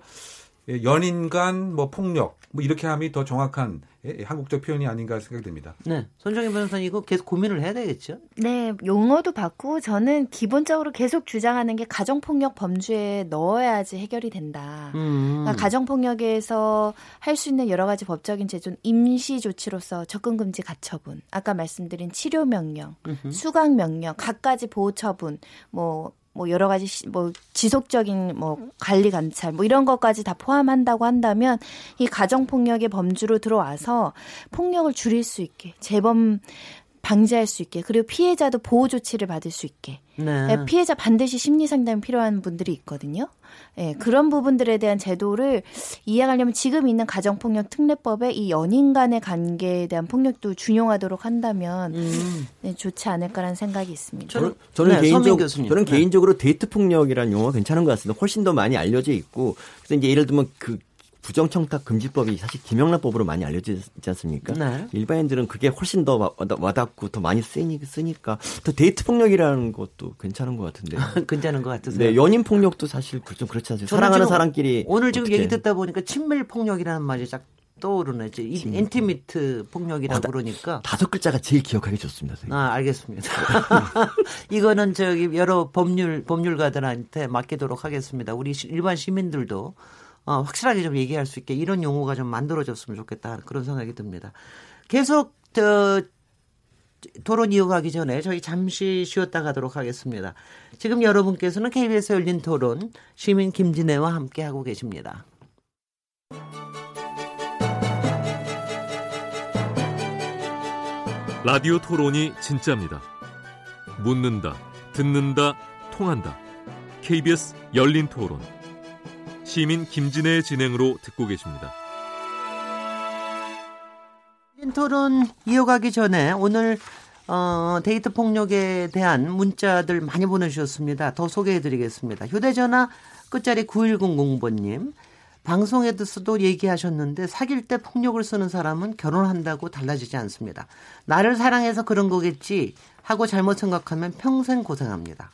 연인 간 뭐 폭력 뭐 이렇게 함이 더 정확한 예, 예, 한국적 표현이 아닌가 생각이 됩니다. 네. 손정혜 변호사님 이거 계속 고민을 해야 되겠죠? 네. 용어도 바꾸고 저는 기본적으로 계속 주장하는 게 가정폭력 범죄에 넣어야지 해결이 된다. 음. 그러니까 가정폭력에서 할 수 있는 여러 가지 법적인 제존 임시 조치로서 접근 금지 가처분, 아까 말씀드린 치료 명령, 수강 명령, 갖가지 보호 처분, 뭐 뭐 여러 가지 시, 뭐 지속적인 뭐 관리 감찰 뭐 이런 것까지 다 포함한다고 한다면 이 가정 폭력의 범주로 들어와서 폭력을 줄일 수 있게 재범 방지할 수 있게 그리고 피해자도 보호 조치를 받을 수 있게 네. 예, 피해자 반드시 심리 상담이 필요한 분들이 있거든요. 예, 그런 부분들에 대한 제도를 이해하려면 지금 있는 가정폭력 특례법에 이 연인 간의 관계에 대한 폭력도 준용하도록 한다면 음. 네, 좋지 않을까라는 생각이 있습니다. 저는, 저는 네, 개인적 저는 네. 개인적으로 데이트 폭력이라는 용어가 괜찮은 것 같습니다. 훨씬 더 많이 알려져 있고 그래서 이제 예를 들면 그 부정청탁 금지법이 사실 김영란법으로 많이 알려져 있지 않습니까? 네. 일반인들은 그게 훨씬 더 와닿고 더 많이 쓰니, 쓰니까 더 데이트 폭력이라는 것도 괜찮은 것 같은데. 괜찮은 것 같으세요? 네, 연인 폭력도 사실 그좀 그렇지 않습니까? 사랑하는 사람끼리 오늘 지금 얘기 듣다 보니까 친밀 폭력이라는 말이 딱 떠오르네. 이제 인티미트 폭력이라고 어, 그러니까 다섯 글자가 제일 기억하기 좋습니다. 선생님. 아 알겠습니다. 이거는 저기 여러 법률 법률가들한테 맡기도록 하겠습니다. 우리 일반 시민들도 어, 확실하게 좀 얘기할 수 있게 이런 용어가 좀 만들어졌으면 좋겠다 그런 생각이 듭니다. 계속 저 토론 이어가기 전에 저희 잠시 쉬었다 가도록 하겠습니다. 지금 여러분께서는 KBS 열린 토론 시민 김진애와 함께 하고 계십니다. 라디오 토론이 진짜입니다. 묻는다, 듣는다, 통한다. KBS 열린 토론. 시민 김진애의 진행으로 듣고 계십니다. 토론 이어가기 전에 오늘 어, 데이트 폭력에 대한 문자들 많이 보내주셨습니다. 더 소개해드리겠습니다. 휴대전화 끝자리 9100번님. 방송에서도 얘기하셨는데 사귈 때 폭력을 쓰는 사람은 결혼한다고 달라지지 않습니다. 나를 사랑해서 그런 거겠지 하고 잘못 생각하면 평생 고생합니다.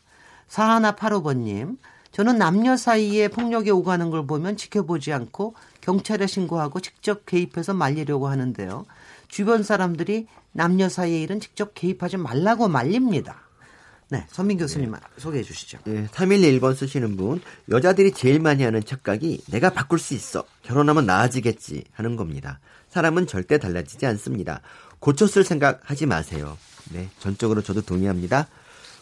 사하나 8호번님. 저는 남녀 사이에 폭력이 오가는 걸 보면 지켜보지 않고 경찰에 신고하고 직접 개입해서 말리려고 하는데요. 주변 사람들이 남녀 사이의 일은 직접 개입하지 말라고 말립니다. 네, 선민 교수님 네. 소개해 주시죠. 네, 311번 쓰시는 분. 여자들이 제일 많이 하는 착각이 내가 바꿀 수 있어. 결혼하면 나아지겠지 하는 겁니다. 사람은 절대 달라지지 않습니다. 고쳤을 생각 하지 마세요. 네, 전적으로 저도 동의합니다.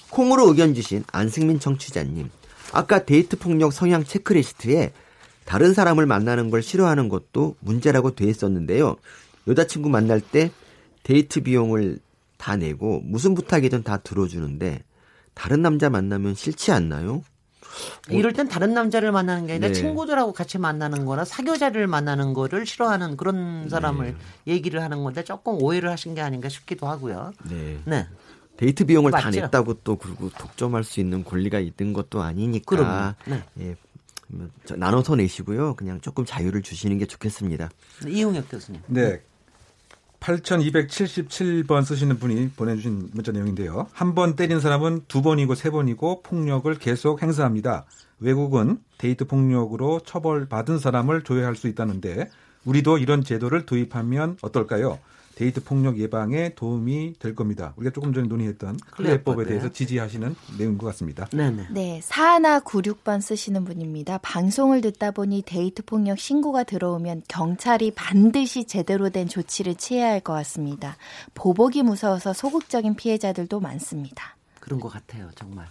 콩으로 의견 주신 안승민 청취자님. 아까 데이트 폭력 성향 체크리스트에 다른 사람을 만나는 걸 싫어하는 것도 문제라고 돼 있었는데요. 여자친구 만날 때 데이트 비용을 다 내고 무슨 부탁이든 다 들어주는데 다른 남자 만나면 싫지 않나요? 이럴 땐 다른 남자를 만나는 게 아니라 네. 친구들하고 같이 만나는 거나 사교자를 만나는 거를 싫어하는 그런 사람을 네. 얘기를 하는 건데 조금 오해를 하신 게 아닌가 싶기도 하고요. 네. 네. 데이트 비용을 맞죠? 다 냈다고 또 그리고 독점할 수 있는 권리가 있는 것도 아니니까 네. 예, 뭐 나눠서 내시고요. 그냥 조금 자유를 주시는 게 좋겠습니다. 네, 이용혁 교수님. 네. 8277번 쓰시는 분이 보내주신 문자 내용인데요. 한 번 때린 사람은 두 번이고 세 번이고 폭력을 계속 행사합니다. 외국은 데이트 폭력으로 처벌받은 사람을 조회할 수 있다는데 우리도 이런 제도를 도입하면 어떨까요? 데이트 폭력 예방에 도움이 될 겁니다. 우리가 조금 전에 논의했던 클레법에 네. 대해서 지지하시는 내용인 것 같습니다. 네네. 네, 사하나 96번 쓰시는 분입니다. 방송을 듣다 보니 데이트 폭력 신고가 들어오면 경찰이 반드시 제대로 된 조치를 취해야 할 것 같습니다. 보복이 무서워서 소극적인 피해자들도 많습니다. 그런 것 같아요, 정말.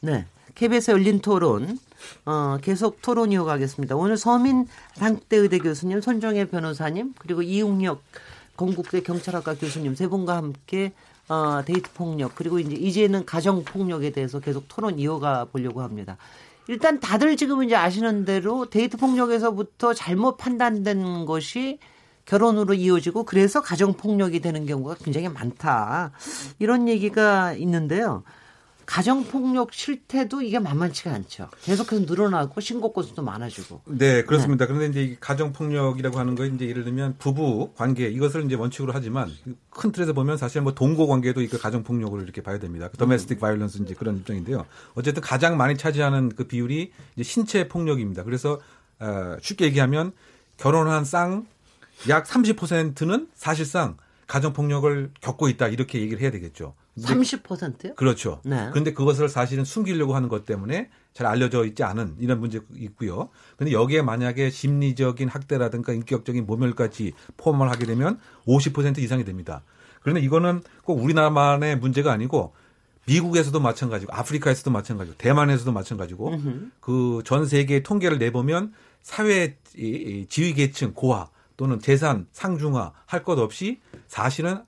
네. KBS 열린 토론, 어, 계속 토론 이어가겠습니다. 오늘 서민 당대 의대 교수님, 손정혜 변호사님, 그리고 이웅혁 건국대 경찰학과 교수님 세 분과 함께 어, 데이트 폭력 그리고 이제 이제는 가정 폭력에 대해서 계속 토론 이어가 보려고 합니다. 일단 다들 지금 이제 아시는 대로 데이트 폭력에서부터 잘못 판단된 것이 결혼으로 이어지고 그래서 가정 폭력이 되는 경우가 굉장히 많다. 이런 얘기가 있는데요. 가정폭력 실태도 이게 만만치가 않죠. 계속해서 늘어나고 신고 건수도 많아지고. 네, 그렇습니다. 네. 그런데 이제 가정폭력이라고 하는 거 이제 예를 들면 부부 관계 이것을 이제 원칙으로 하지만 큰 틀에서 보면 사실 뭐 동거 관계도 이 가정폭력을 이렇게 봐야 됩니다. 더메스틱 바이올런스 이제 그런 입장인데요. 어쨌든 가장 많이 차지하는 그 비율이 이제 신체 폭력입니다. 그래서 어, 쉽게 얘기하면 결혼한 쌍 약 30%는 사실상 가정폭력을 겪고 있다 이렇게 얘기를 해야 되겠죠. 30%요? 그렇죠. 네. 그런데 그것을 사실은 숨기려고 하는 것 때문에 잘 알려져 있지 않은 이런 문제 있고요. 근데 여기에 만약에 심리적인 학대라든가 인격적인 모멸까지 포함을 하게 되면 50% 이상이 됩니다. 그런데 이거는 꼭 우리나라만의 문제가 아니고 미국에서도 마찬가지고 아프리카에서도 마찬가지고 대만에서도 마찬가지고 그 전 세계 통계를 내보면 사회 지위 계층 고하 또는 재산 상중하 할 것 없이 사실은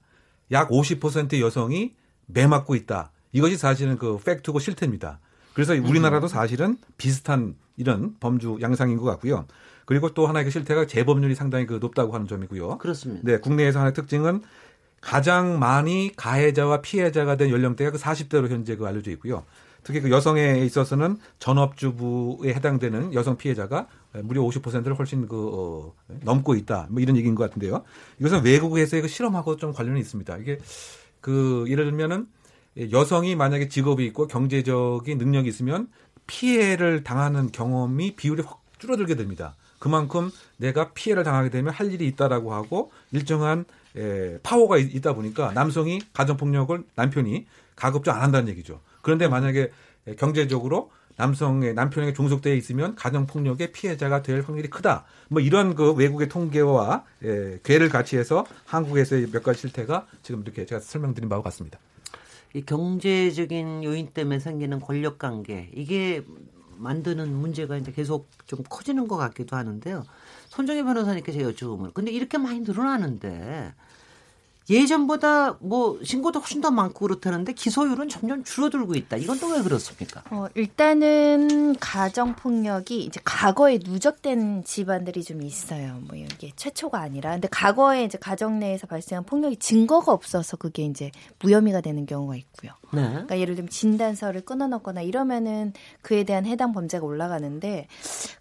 약 50%의 여성이 매 맞고 있다. 이것이 사실은 그 팩트고 실태입니다. 그래서 우리나라도 사실은 비슷한 이런 범주 양상인 것 같고요. 그리고 또 하나의 그 실태가 재범률이 상당히 그 높다고 하는 점이고요. 그렇습니다. 네, 국내에서 하나의 특징은 가장 많이 가해자와 피해자가 된 연령대가 그 40대로 현재 그 알려져 있고요. 특히 그 여성에 있어서는 전업주부에 해당되는 여성 피해자가 무려 50%를 훨씬 그 어, 넘고 있다. 뭐 이런 얘기인 것 같은데요. 이것은 외국에서의 그 실험하고 좀 관련이 있습니다. 이게 그 예를 들면은 여성이 만약에 직업이 있고 경제적인 능력이 있으면 피해를 당하는 경험이 비율이 확 줄어들게 됩니다. 그만큼 내가 피해를 당하게 되면 할 일이 있다라고 하고 일정한 에, 파워가 있 다 보니까 남성이 가정폭력을 남편이 가급적 안 한다는 얘기죠. 그런데 만약에 경제적으로 남성의 남편에게 종속되어 있으면 가정 폭력의 피해자가 될 확률이 크다. 뭐 이런 그 외국의 통계와 예, 괴를 같이 해서 한국에서의 몇 가지 실태가 지금 이렇게 제가 설명드린 바와 같습니다. 이 경제적인 요인 때문에 생기는 권력 관계 이게 만드는 문제가 이제 계속 좀 커지는 것 같기도 하는데요. 손정혜 변호사님께 제가 여쭤보면 근데 이렇게 많이 늘어나는데 예전보다 뭐 신고도 훨씬 더 많고 그렇다는데 기소율은 점점 줄어들고 있다. 이건 또 왜 그렇습니까? 어, 일단은 가정 폭력이 이제 과거에 누적된 집안들이 좀 있어요. 뭐 이게 최초가 아니라 근데 과거에 이제 가정 내에서 발생한 폭력이 증거가 없어서 그게 이제 무혐의가 되는 경우가 있고요. 네. 그러니까 예를 들면 진단서를 끊어놓거나 이러면은 그에 대한 해당 범죄가 올라가는데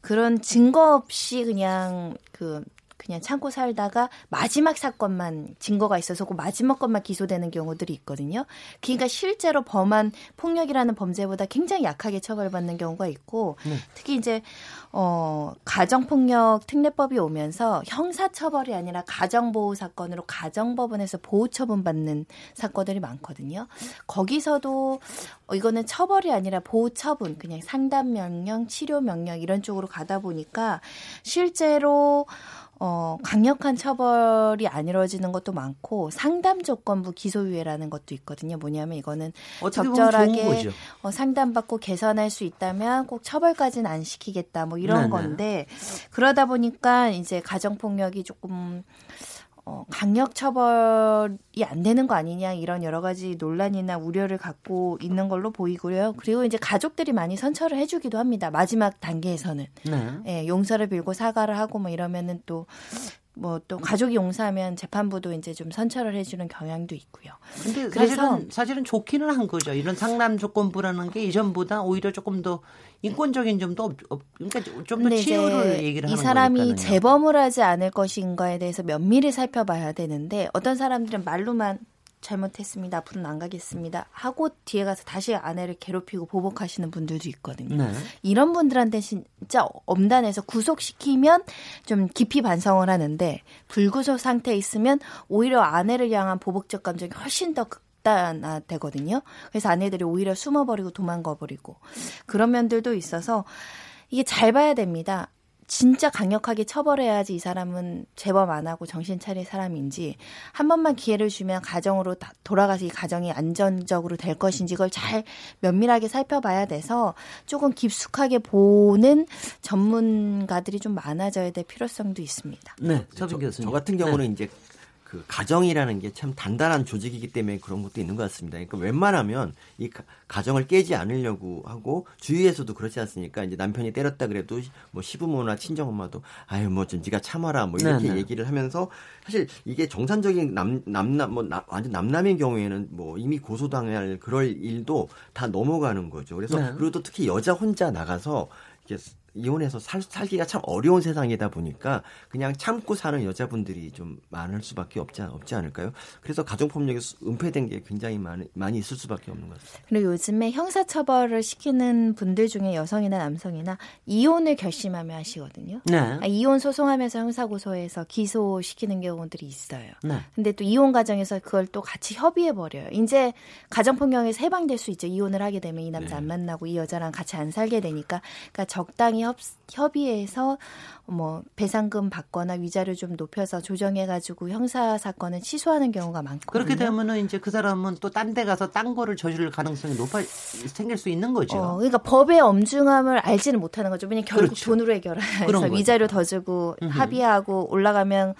그런 증거 없이 그냥 그 그냥 참고 살다가 마지막 사건만 증거가 있어서 그 마지막 것만 기소되는 경우들이 있거든요. 그러니까 실제로 범한 폭력이라는 범죄보다 굉장히 약하게 처벌받는 경우가 있고 네. 특히 이제 어 가정폭력 특례법이 오면서 형사처벌이 아니라 가정보호 사건으로 가정법원에서 보호처분 받는 사건들이 많거든요. 거기서도 어, 이거는 처벌이 아니라 보호처분 그냥 상담 명령, 치료 명령 이런 쪽으로 가다 보니까 실제로 어, 강력한 처벌이 안 이루어지는 것도 많고 상담 조건부 기소유예라는 것도 있거든요. 뭐냐면 이거는 적절하게 어, 상담받고 개선할 수 있다면 꼭 처벌까지는 안 시키겠다. 뭐 이런 네네. 건데 그러다 보니까 이제 가정폭력이 조금 어, 강력 처벌이 안 되는 거 아니냐 이런 여러 가지 논란이나 우려를 갖고 있는 걸로 보이고요. 그리고 이제 가족들이 많이 선처를 해주기도 합니다. 마지막 단계에서는 네. 예, 용서를 빌고 사과를 하고 뭐 이러면은 또 뭐 또 가족이 용서하면 재판부도 이제 좀 선처를 해주는 경향도 있고요. 근데 사실은 사실은 좋기는 한 거죠. 이런 상담 조건부라는 게 이전보다 오히려 조금 더 인권적인 점도 그러니까 좀 더 치유를 얘기를 하는 이 사람이 거니까요. 재범을 하지 않을 것인가에 대해서 면밀히 살펴봐야 되는데 어떤 사람들은 말로만 잘못했습니다. 앞으로는 안 가겠습니다. 하고 뒤에 가서 다시 아내를 괴롭히고 보복하시는 분들도 있거든요. 네. 이런 분들한테 진짜 엄단해서 구속시키면 좀 깊이 반성을 하는데 불구속 상태에 있으면 오히려 아내를 향한 보복적 감정이 훨씬 더 극단화 되거든요. 그래서 아내들이 오히려 숨어버리고 도망가버리고 그런 면들도 있어서 이게 잘 봐야 됩니다. 진짜 강력하게 처벌해야지 이 사람은 재범 안 하고 정신 차릴 사람인지 한 번만 기회를 주면 가정으로 돌아가서 이 가정이 안전적으로 될 것인지 이걸 잘 면밀하게 살펴봐야 돼서 조금 깊숙하게 보는 전문가들이 좀 많아져야 될 필요성도 있습니다. 네, 저, 저 같은 경우는 네. 이제 그 가정이라는 게 참 단단한 조직이기 때문에 그런 것도 있는 것 같습니다. 그러니까 웬만하면 이 가정을 깨지 않으려고 하고 주위에서도 그렇지 않습니까? 이제 남편이 때렸다 그래도 뭐 시부모나 친정엄마도 아유 뭐좀 네가 참아라 뭐 이렇게 네네. 네. 얘기를 하면서 사실 이게 정상적인 남 남남 뭐 나, 완전 남남인 경우에는 뭐 이미 고소당할 그럴 일도 다 넘어가는 거죠. 그래서 네. 그리고 또 특히 여자 혼자 나가서 이렇게 이혼해서 살, 살기가 참 어려운 세상이다 보니까 그냥 참고 사는 여자분들이 좀 많을 수밖에 없지, 없지 않을까요? 그래서 가정폭력이 은폐된 게 굉장히 많이, 많이 있을 수밖에 없는 것 같습니다. 그리고 요즘에 형사처벌을 시키는 분들 중에 여성이나 남성이나 이혼을 결심하며 하시거든요. 네. 아, 이혼 소송하면서 형사고소해서 기소시키는 경우들이 있어요. 네. 근데 또 이혼 과정에서 그걸 또 같이 협의해버려요. 이제 가정폭력에서 해방될 수 있죠. 이혼을 하게 되면 이 남자 네. 안 만나고 이 여자랑 같이 안 살게 되니까. 그러니까 적당히 협, 협의해서 뭐 배상금 받거나 위자료 좀 높여서 조정해 가지고 형사 사건을 취소하는 경우가 많고 그렇게 되면은 이제 그 사람은 또 딴 데 가서 딴 거를 저지를 가능성이 높아 생길 수 있는 거죠. 어, 그러니까 법의 엄중함을 알지는 못하는 거죠. 왜냐면 결국 그렇죠. 돈으로 해결해서 위자료 더 주고. 합의하고 올라가면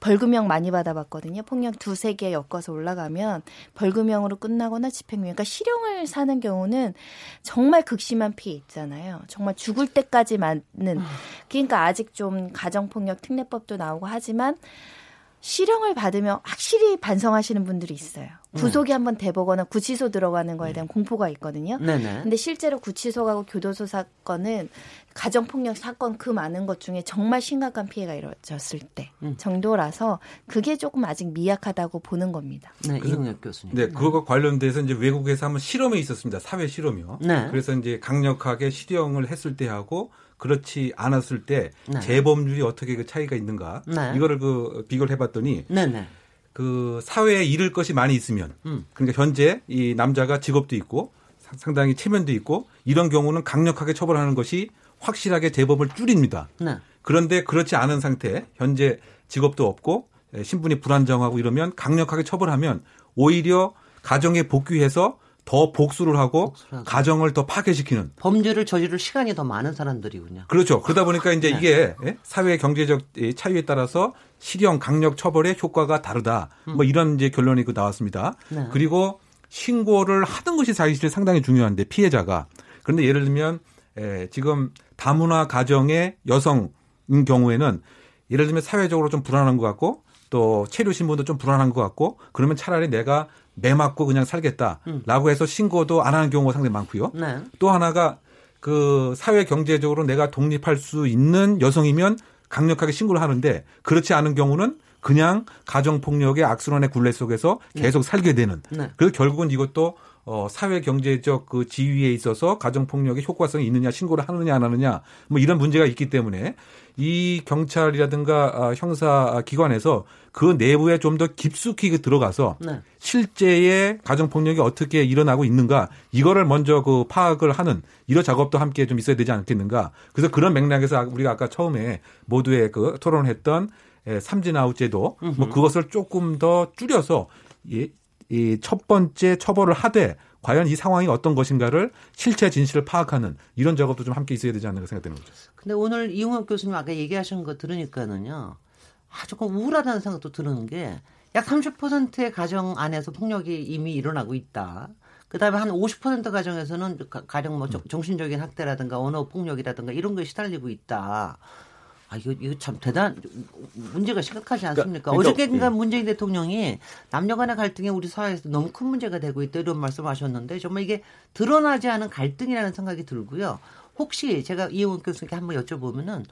벌금형 많이 받아봤거든요. 폭력 두세 개 엮어서 올라가면 벌금형으로 끝나거나 집행유예. 그러니까 실형을 사는 경우는 정말 극심한 피해 있잖아요. 정말 죽을 때까지 맞는. 그러니까 아직 좀 가정폭력 특례법도 나오고 하지만 실형을 받으면 확실히 반성하시는 분들이 있어요. 구속이 네. 한번 돼보거나 구치소 들어가는 거에 대한 네. 공포가 있거든요. 네네. 근데 실제로 구치소 가고 교도소 사건은 가정폭력 사건 그 많은 것 중에 정말 심각한 피해가 이루어졌을 때 음. 정도라서 그게 조금 아직 미약하다고 보는 겁니다. 네, 이용혁 교수님. 네, 그거 관련돼서 이제 외국에서 한번 실험이 있었습니다. 사회 실험이요. 네. 그래서 이제 강력하게 실형을 했을 때 하고 그렇지 않았을 때 네. 재범률이 어떻게 그 차이가 있는가 네. 이거를 그 비교를 해봤더니 네, 네. 그 사회에 잃을 것이 많이 있으면 음. 그러니까 현재 이 남자가 직업도 있고 상당히 체면도 있고 이런 경우는 강력하게 처벌하는 것이 확실하게 재범을 줄입니다. 네. 그런데 그렇지 않은 상태 현재 직업도 없고 신분이 불안정하고 이러면 강력하게 처벌하면 오히려 가정에 복귀해서 더 복수를 하고 복수하고. 가정을 더 파괴시키는 범죄를 저지를 시간이 더 많은 사람들이군요. 그렇죠. 그러다 보니까 이제 네. 이게 예? 사회 경제적 차이에 따라서 실형 강력 처벌의 효과가 다르다. 음. 뭐 이런 이제 결론이 그 나왔습니다. 네. 그리고 신고를 하는 것이 사실 상당히 중요한데 피해자가 그런데 예를 들면 에, 지금 다문화 가정의 여성인 경우에는 예를 들면 사회적으로 좀 불안한 것 같고 또 체류 신분도 좀 불안한 것 같고 그러면 차라리 내가 매 맞고 그냥 살겠다라고 음. 해서 신고도 안 하는 경우가 상당히 많고요. 네. 또 하나가 그 사회 경제적으로 내가 독립할 수 있는 여성이면 강력하게 신고를 하는데 그렇지 않은 경우는 그냥 가정 폭력의 악순환의 굴레 속에서 네. 계속 네. 살게 되는. 네. 그래서 결국은 이것도 어 사회 경제적 그 지위에 있어서 가정 폭력의 효과성이 있느냐 신고를 하느냐 안 하느냐 뭐 이런 문제가 있기 때문에 이 경찰이라든가 아, 형사 기관에서 그 내부에 좀 더 깊숙이 그 들어가서 네. 실제의 가정 폭력이 어떻게 일어나고 있는가 이거를 먼저 그 파악을 하는 이런 작업도 함께 좀 있어야 되지 않겠는가. 그래서 그런 맥락에서 우리가 아까 처음에 모두의 그 토론했던 삼진 아웃제도 뭐 그것을 조금 더 줄여서 이 첫 번째 처벌을 하되 과연 이 상황이 어떤 것인가를 실체 진실을 파악하는 이런 작업도 좀 함께 있어야 되지 않는가 생각되는 거죠. 근데 오늘 이용혁 교수님 아까 얘기하신 거 들으니까는요. 아, 조금 우울하다는 생각도 드는 게 약 30%의 가정 안에서 폭력이 이미 일어나고 있다. 그다음에 한 50% 가정에서는 가령 뭐 정신적인 학대라든가 언어 폭력이라든가 이런 거에 시달리고 있다. 아 이거 이거 참 대단 문제가 심각하지 그러니까 않습니까? 그러니까, 어저께인가 예. 문재인 대통령이 남녀간의 갈등이 우리 사회에서 너무 큰 문제가 되고 있다 이런 말씀하셨는데 정말 이게 드러나지 않은 갈등이라는 생각이 들고요. 혹시 제가 이용훈 교수님께 한번 여쭤보면은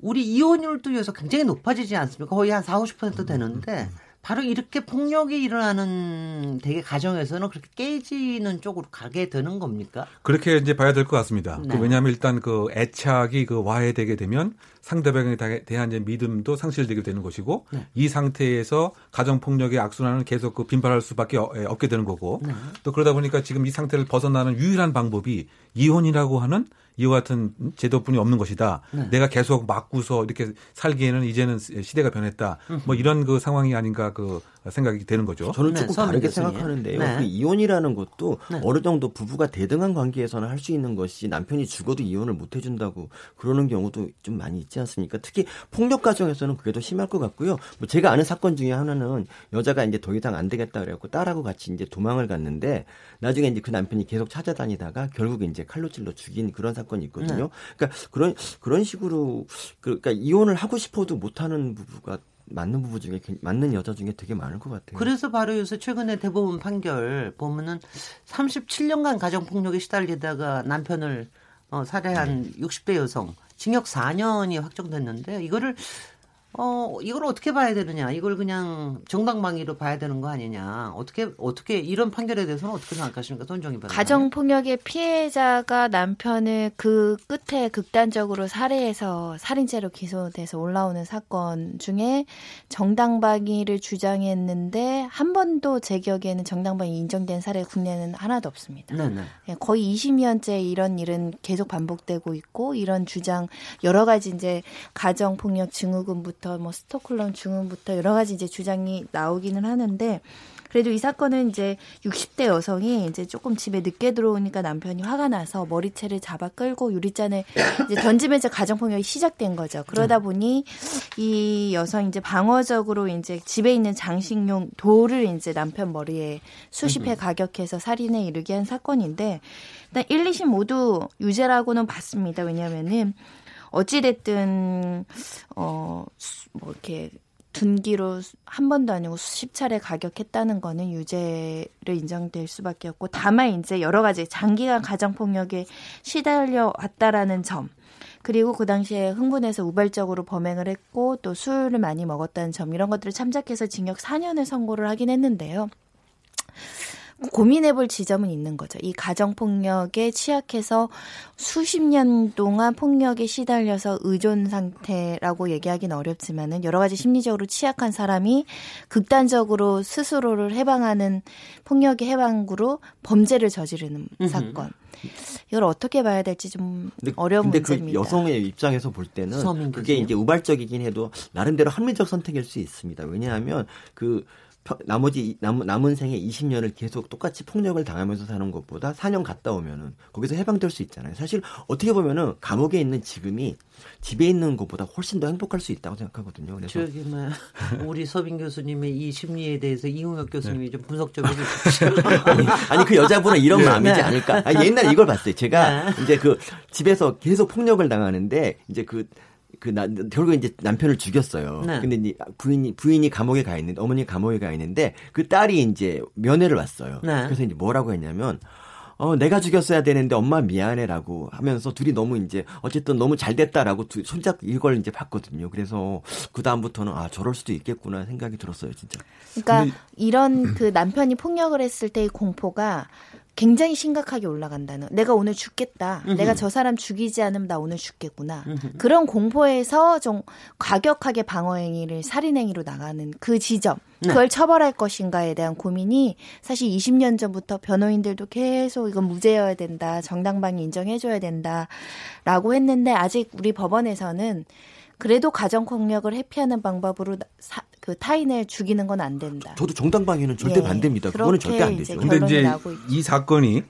우리 이혼율도 요새 굉장히 높아지지 않습니까? 거의 한 4, 50% 되는데 바로 이렇게 폭력이 일어나는 되게 가정에서는 그렇게 깨지는 쪽으로 가게 되는 겁니까? 그렇게 이제 봐야 될 것 같습니다. 그 네. 그 왜냐하면 일단 그 애착이 그 와해되게 되면 상대방에 대한 이제 믿음도 상실되게 되는 것이고 네. 이 상태에서 가정 폭력의 악순환을 계속 그 빈발할 수밖에 예, 없게 되는 거고 네. 또 그러다 보니까 지금 이 상태를 벗어나는 유일한 방법이 이혼이라고 하는 이와 같은 제도뿐이 없는 것이다. 네. 내가 계속 맞고서 이렇게 살기에는 이제는 시대가 변했다. 뭐 이런 그 상황이 아닌가 그 생각이 되는 거죠. 저는 네, 조금 네, 다르게 생각하는데요. 네. 그 이혼이라는 것도 네. 어느 정도 부부가 대등한 관계에서는 할 수 있는 것이 남편이 죽어도 이혼을 못 해준다고 그러는 경우도 좀 많이 있지 않습니까? 특히 폭력 가정에서는 그게 더 심할 것 같고요. 뭐 제가 아는 사건 중에 하나는 여자가 이제 더 이상 안 되겠다 그래갖고 딸하고 같이 이제 도망을 갔는데 나중에 이제 그 남편이 계속 찾아다니다가 결국에 이제 칼로 찔러 죽인 그런 사건이 있거든요. 네. 그러니까 그런 그런 식으로 그러니까 이혼을 하고 싶어도 못하는 부부가 맞는 부부 중에 맞는 여자 중에 되게 많을 것 같아요. 그래서 바로 요새 최근에 대법원 판결 보면은 37년간 가정 폭력에 시달리다가 남편을 어, 살해한 네. 60대 여성 징역 4년이 확정됐는데 이거를 어, 이걸 어떻게 봐야 되느냐. 이걸 그냥 정당방위로 봐야 되는 거 아니냐. 어떻게, 어떻게, 이런 판결에 대해서는 어떻게 생각하십니까? 손정희 변호사. 가정폭력의 피해자가 남편을 그 끝에 극단적으로 살해해서 살인죄로 기소돼서 올라오는 사건 중에 정당방위를 주장했는데 한 번도 제 기억에는 정당방위 인정된 사례 국내는 하나도 없습니다. 네네. 예, 거의 20년째 이런 일은 계속 반복되고 있고 이런 주장 여러 가지 이제 가정폭력 증후군부터 부터 뭐 스톡홀름 증후부터 여러 가지 이제 주장이 나오기는 하는데 그래도 이 사건은 이제 60대 여성이 이제 조금 집에 늦게 들어오니까 남편이 화가 나서 머리채를 잡아 끌고 유리잔을 이제 던지면서 가정폭력이 시작된 거죠. 그러다 보니 이 여성 이제 방어적으로 이제 집에 있는 장식용 돌을 이제 남편 머리에 수십 회 가격해서 살인에 이르게 한 사건인데 일단 1, 2심 모두 유죄라고는 봤습니다. 왜냐면은 어찌됐든, 어, 뭐 이렇게 둔기로 한 번도 아니고 수십 차례 가격했다는 거는 유죄를 인정될 수밖에 없고 다만 이제 여러 가지 장기간 가정 폭력에 시달려 왔다라는 점 그리고 그 당시에 흥분해서 우발적으로 범행을 했고 또 술을 많이 먹었다는 점 이런 것들을 참작해서 징역 4년을 선고를 하긴 했는데요. 고민해볼 지점은 있는 거죠. 이 가정폭력에 취약해서 수십 년 동안 폭력에 시달려서 의존 상태라고 얘기하기는 어렵지만은 여러 가지 심리적으로 취약한 사람이 극단적으로 스스로를 해방하는 폭력의 해방구로 범죄를 저지르는 음흠. 사건. 이걸 어떻게 봐야 될지 좀 근데, 어려운 근데 그 문제입니다. 그 여성의 입장에서 볼 때는 그게 이제 우발적이긴 해도 나름대로 합리적 선택일 수 있습니다. 왜냐하면 그 나머지 남, 남은 생에 20년을 계속 똑같이 폭력을 당하면서 사는 것보다 4년 갔다 오면은 거기서 해방될 수 있잖아요. 사실 어떻게 보면은 감옥에 있는 지금이 집에 있는 것보다 훨씬 더 행복할 수 있다고 생각하거든요. 그래서 저기 뭐 우리 서빈 교수님의 이 심리에 대해서 이웅혁 교수님이 네. 좀 분석 좀 해주십시오. 아니, 아니, 그 여자분은 이런 네. 마음이지 네. 않을까? 아니, 옛날에 이걸 봤어요. 제가 네. 이제 그 집에서 계속 폭력을 당하는데 이제 그 그 나, 결국 이제 남편을 죽였어요. 네. 근데 이제 부인이 부인이 감옥에 가 있는데 어머니 감옥에 가 있는데 그 딸이 이제 면회를 왔어요. 네. 그래서 이제 뭐라고 했냐면 어, 내가 죽였어야 되는데 엄마 미안해라고 하면서 둘이 너무 이제 어쨌든 너무 잘 됐다라고 두, 손잡 이걸 이제 봤거든요. 그래서 그 다음부터는 아 저럴 수도 있겠구나 생각이 들었어요, 진짜. 그러니까 근데, 이런 그 남편이 폭력을 했을 때의 공포가 굉장히 심각하게 올라간다는 내가 오늘 죽겠다 음흠. 내가 저 사람 죽이지 않으면 나 오늘 죽겠구나 음흠. 그런 공포에서 좀 과격하게 방어행위를 살인행위로 나가는 그 지점 네. 그걸 처벌할 것인가에 대한 고민이 사실 20년 전부터 변호인들도 계속 이건 무죄여야 된다 정당방위 인정해줘야 된다라고 했는데 아직 우리 법원에서는 그래도 가정폭력을 회피하는 방법으로 사, 그 타인을 죽이는 건 안 된다. 저도 정당 방위는 절대 네. 반대입니다. 그거는 절대 안 되죠. 그런데 이제 이 사건이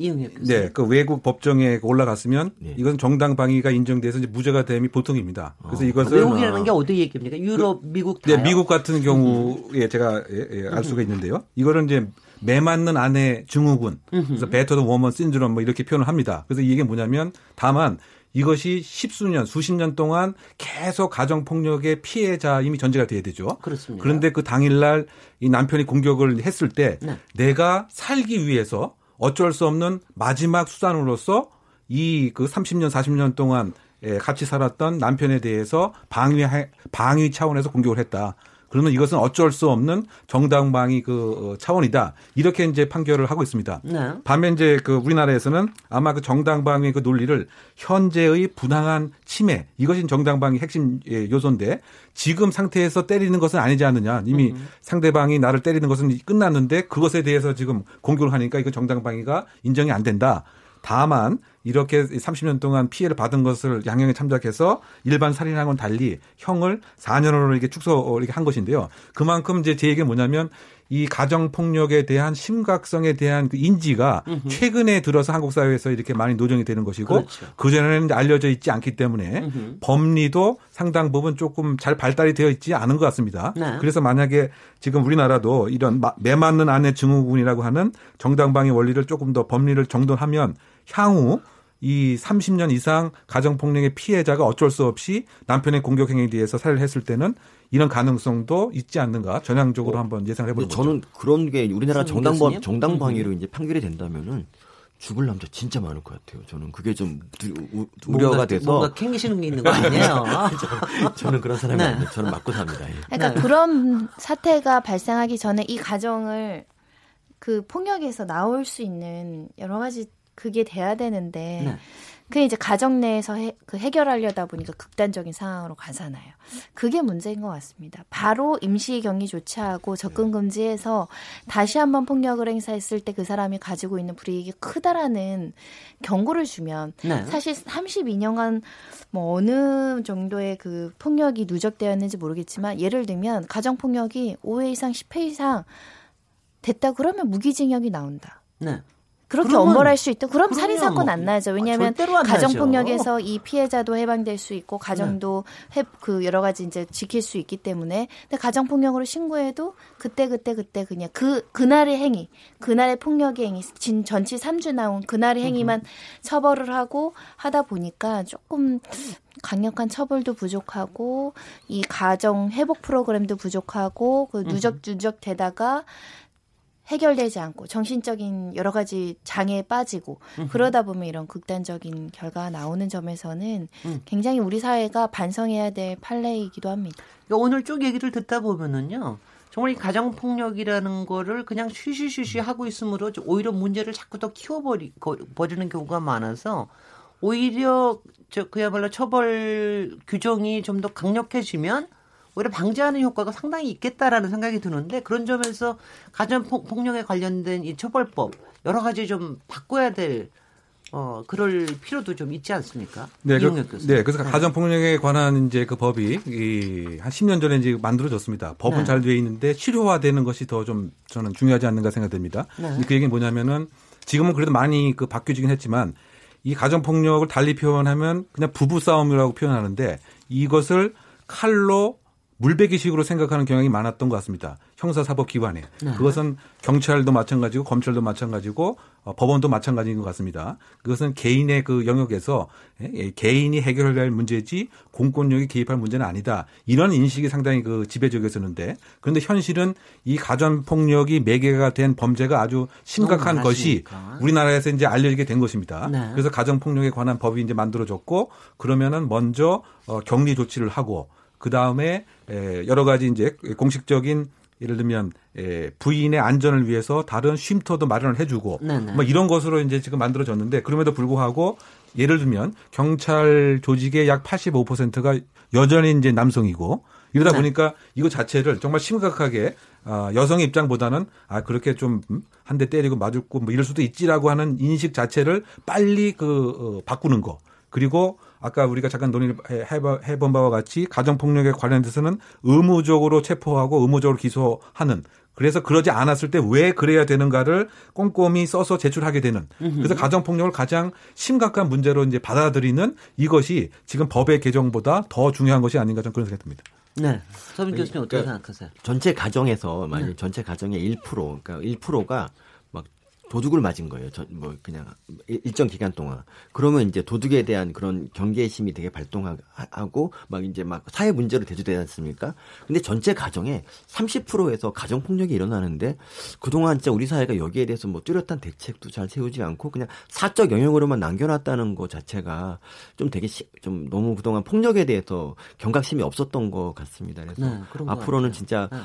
네, 그 외국 법정에 올라갔으면 네. 이건 정당 방위가 인정돼서 이제 무죄가 됨이 보통입니다. 그래서 어. 이것을 외국이라는 게 어디 얘기입니까? 유럽, 그, 미국 다 네, 미국 같은 경우에 제가 예, 예, 알 수가 있는데요. 이거는 이제 매 맞는 아내 증후군, 그래서 battered woman syndrome 뭐 이렇게 표현을 합니다. 그래서 이게 뭐냐면 다만 이것이 십수년, 수십 년 동안 계속 가정폭력의 피해자 이미 전제가 돼야 되죠. 그렇습니다. 그런데 그 당일날 이 남편이 공격을 했을 때 네. 내가 살기 위해서 어쩔 수 없는 마지막 수단으로서 이 그 30년, 40년 동안 같이 살았던 남편에 대해서 방위, 방위 차원에서 공격을 했다. 그러면 이것은 어쩔 수 없는 정당방위 그 어, 차원이다. 이렇게 이제 판결을 하고 있습니다. 네. 반면 이제 그 우리나라에서는 아마 그 정당방위 그 논리를 현재의 부당한 침해 이것이 정당방위 핵심 예, 요소인데 지금 상태에서 때리는 것은 아니지 않느냐. 이미 음. 상대방이 나를 때리는 것은 끝났는데 그것에 대해서 지금 공격을 하니까 이거 정당방위가 인정이 안 된다. 다만 이렇게 30년 동안 피해를 받은 것을 양형에 참작해서 일반 살인하고는 달리 형을 4년으로 이렇게 축소 이렇게 한 것인데요. 그만큼 이제 제 얘기는 뭐냐면 이 가정 폭력에 대한 심각성에 대한 그 인지가 으흠. 최근에 들어서 한국 사회에서 이렇게 많이 노정이 되는 것이고 그렇죠. 그 전에는 알려져 있지 않기 때문에 으흠. 법리도 상당 부분 조금 잘 발달이 되어 있지 않은 것 같습니다. 네. 그래서 만약에 지금 우리나라도 이런 매 맞는 아내 증후군이라고 하는 정당방위 원리를 조금 더 법리를 정돈하면 향후 이 30년 이상 가정폭력의 피해자가 어쩔 수 없이 남편의 공격 행위에 대해서 살해를 했을 때는 이런 가능성도 있지 않는가 전향적으로 어, 한번 예상을 해보는 거죠. 저는 그런 게 우리나라 정당방 정당방위로 이제 판결이 된다면은 죽을 남자 진짜 많을 것 같아요. 저는 그게 좀 우, 우려가 돼서 뭔가 캥기시는 게 있는 거 아니에요? 저는 그런 사람이 네. 아니에요. 저는 맞고 삽니다. 예. 그러니까 네. 그런 사태가 발생하기 전에 이 가정을 그 폭력에서 나올 수 있는 여러 가지 그게 돼야 되는데 네. 그게 이제 가정 내에서 해, 그 해결하려다 보니까 극단적인 상황으로 가잖아요. 그게 문제인 것 같습니다. 바로 임시 격리 조치하고 접근 금지해서 다시 한번 폭력을 행사했을 때 그 사람이 가지고 있는 불이익이 크다라는 경고를 주면 네. 사실 32년간 뭐 어느 정도의 그 폭력이 누적되었는지 모르겠지만 예를 들면 가정 폭력이 5회 이상 10회 이상 됐다 그러면 무기징역이 나온다. 네. 그렇게 엄벌할 수 있다. 그럼 살인 사건 안 나죠. 왜냐하면 아, 가정 폭력에서 이 피해자도 해방될 수 있고 가정도 네. 해, 그 여러 가지 이제 지킬 수 있기 때문에 근데 가정 폭력으로 신고해도 그때 그때 그때 그냥 그 그날의 행위, 그날의 폭력의 행위, 진 전치 3주 나온 그날의 행위만 처벌을 하고 하다 보니까 조금 강력한 처벌도 부족하고 이 가정 회복 프로그램도 부족하고 그 누적 누적 되다가 해결되지 않고 정신적인 여러 가지 장애에 빠지고 그러다 보면 이런 극단적인 결과가 나오는 점에서는 음. 굉장히 우리 사회가 반성해야 될 판례이기도 합니다. 그러니까 오늘 쭉 얘기를 듣다 보면은요. 정말 이 가정 폭력이라는 거를 그냥 쉬쉬쉬쉬 하고 있으므로 오히려 문제를 자꾸 더 키워버리 버리는 경우가 많아서 오히려 저 그야말로 처벌 규정이 좀 더 강력해지면 오히려 방지하는 효과가 상당히 있겠다라는 생각이 드는데 그런 점에서 가정 폭력에 관련된 이 처벌법 여러 가지 좀 바꿔야 될 어, 그럴 필요도 좀 있지 않습니까? 네, 그, 네, 그래서 네. 가정폭력에 관한 이제 그 법이 이, 한 10년 전에 이제 만들어졌습니다. 법은 네. 잘 되어 있는데 실효화되는 것이 더 좀 저는 중요하지 않는가 생각됩니다. 네. 그 얘기는 뭐냐면은 지금은 그래도 많이 그 바뀌어지긴 했지만 이 가정폭력을 달리 표현하면 그냥 부부싸움이라고 표현하는데 이것을 칼로 물베기식으로 생각하는 경향이 많았던 것 같습니다. 형사사법기관에. 네. 그것은 경찰도 마찬가지고 검찰도 마찬가지고 어, 법원도 마찬가지인 것 같습니다. 그것은 개인의 그 영역에서 예, 예, 개인이 해결해야 할 문제지 공권력이 개입할 문제는 아니다. 이런 인식이 상당히 그 지배적이었었는데 그런데 현실은 이 가전폭력이 매개가 된 범죄가 아주 심각한 것이 우리나라에서 이제 알려지게 된 것입니다. 네. 그래서 가정폭력에 관한 법이 이제 만들어졌고 그러면은 먼저 어, 격리 조치를 하고 그 다음에 여러 가지 이제 공식적인 예를 들면 부인의 안전을 위해서 다른 쉼터도 마련을 해주고 네네. 뭐 이런 것으로 이제 지금 만들어졌는데 그럼에도 불구하고 예를 들면 경찰 조직의 약 85%가 여전히 이제 남성이고 이러다 네. 보니까 이거 자체를 정말 심각하게 아, 여성의 입장보다는 아 그렇게 좀 한 대 때리고 맞을고 뭐 이럴 수도 있지라고 하는 인식 자체를 빨리 그 어, 바꾸는 거 그리고 아까 우리가 잠깐 논의를 해본 바와 같이 가정폭력에 관련돼서는 의무적으로 체포하고 의무적으로 기소하는 그래서 그러지 않았을 때 왜 그래야 되는가를 꼼꼼히 써서 제출하게 되는 그래서 가정폭력을 가장 심각한 문제로 이제 받아들이는 이것이 지금 법의 개정보다 더 중요한 것이 아닌가 저는 그런 생각이 듭니다. 네. 서민 교수님 어떻게 그러니까 생각하세요? 전체 가정에서 만약 네. 전체 가정의 1% 그러니까 1%가 도둑을 맞은 거예요. 저, 뭐 그냥 일정 기간 동안. 그러면 이제 도둑에 대한 그런 경계심이 되게 발동하고 막 이제 막 사회 문제로 대두되지 않습니까? 근데 전체 가정에 30%에서 가정 폭력이 일어나는데 그동안 진짜 우리 사회가 여기에 대해서 뭐 뚜렷한 대책도 잘 세우지 않고 그냥 사적 영역으로만 남겨놨다는 것 자체가 좀 되게 시, 좀 너무 그동안 폭력에 대해서 경각심이 없었던 것 같습니다. 그래서 네, 앞으로는 진짜 네.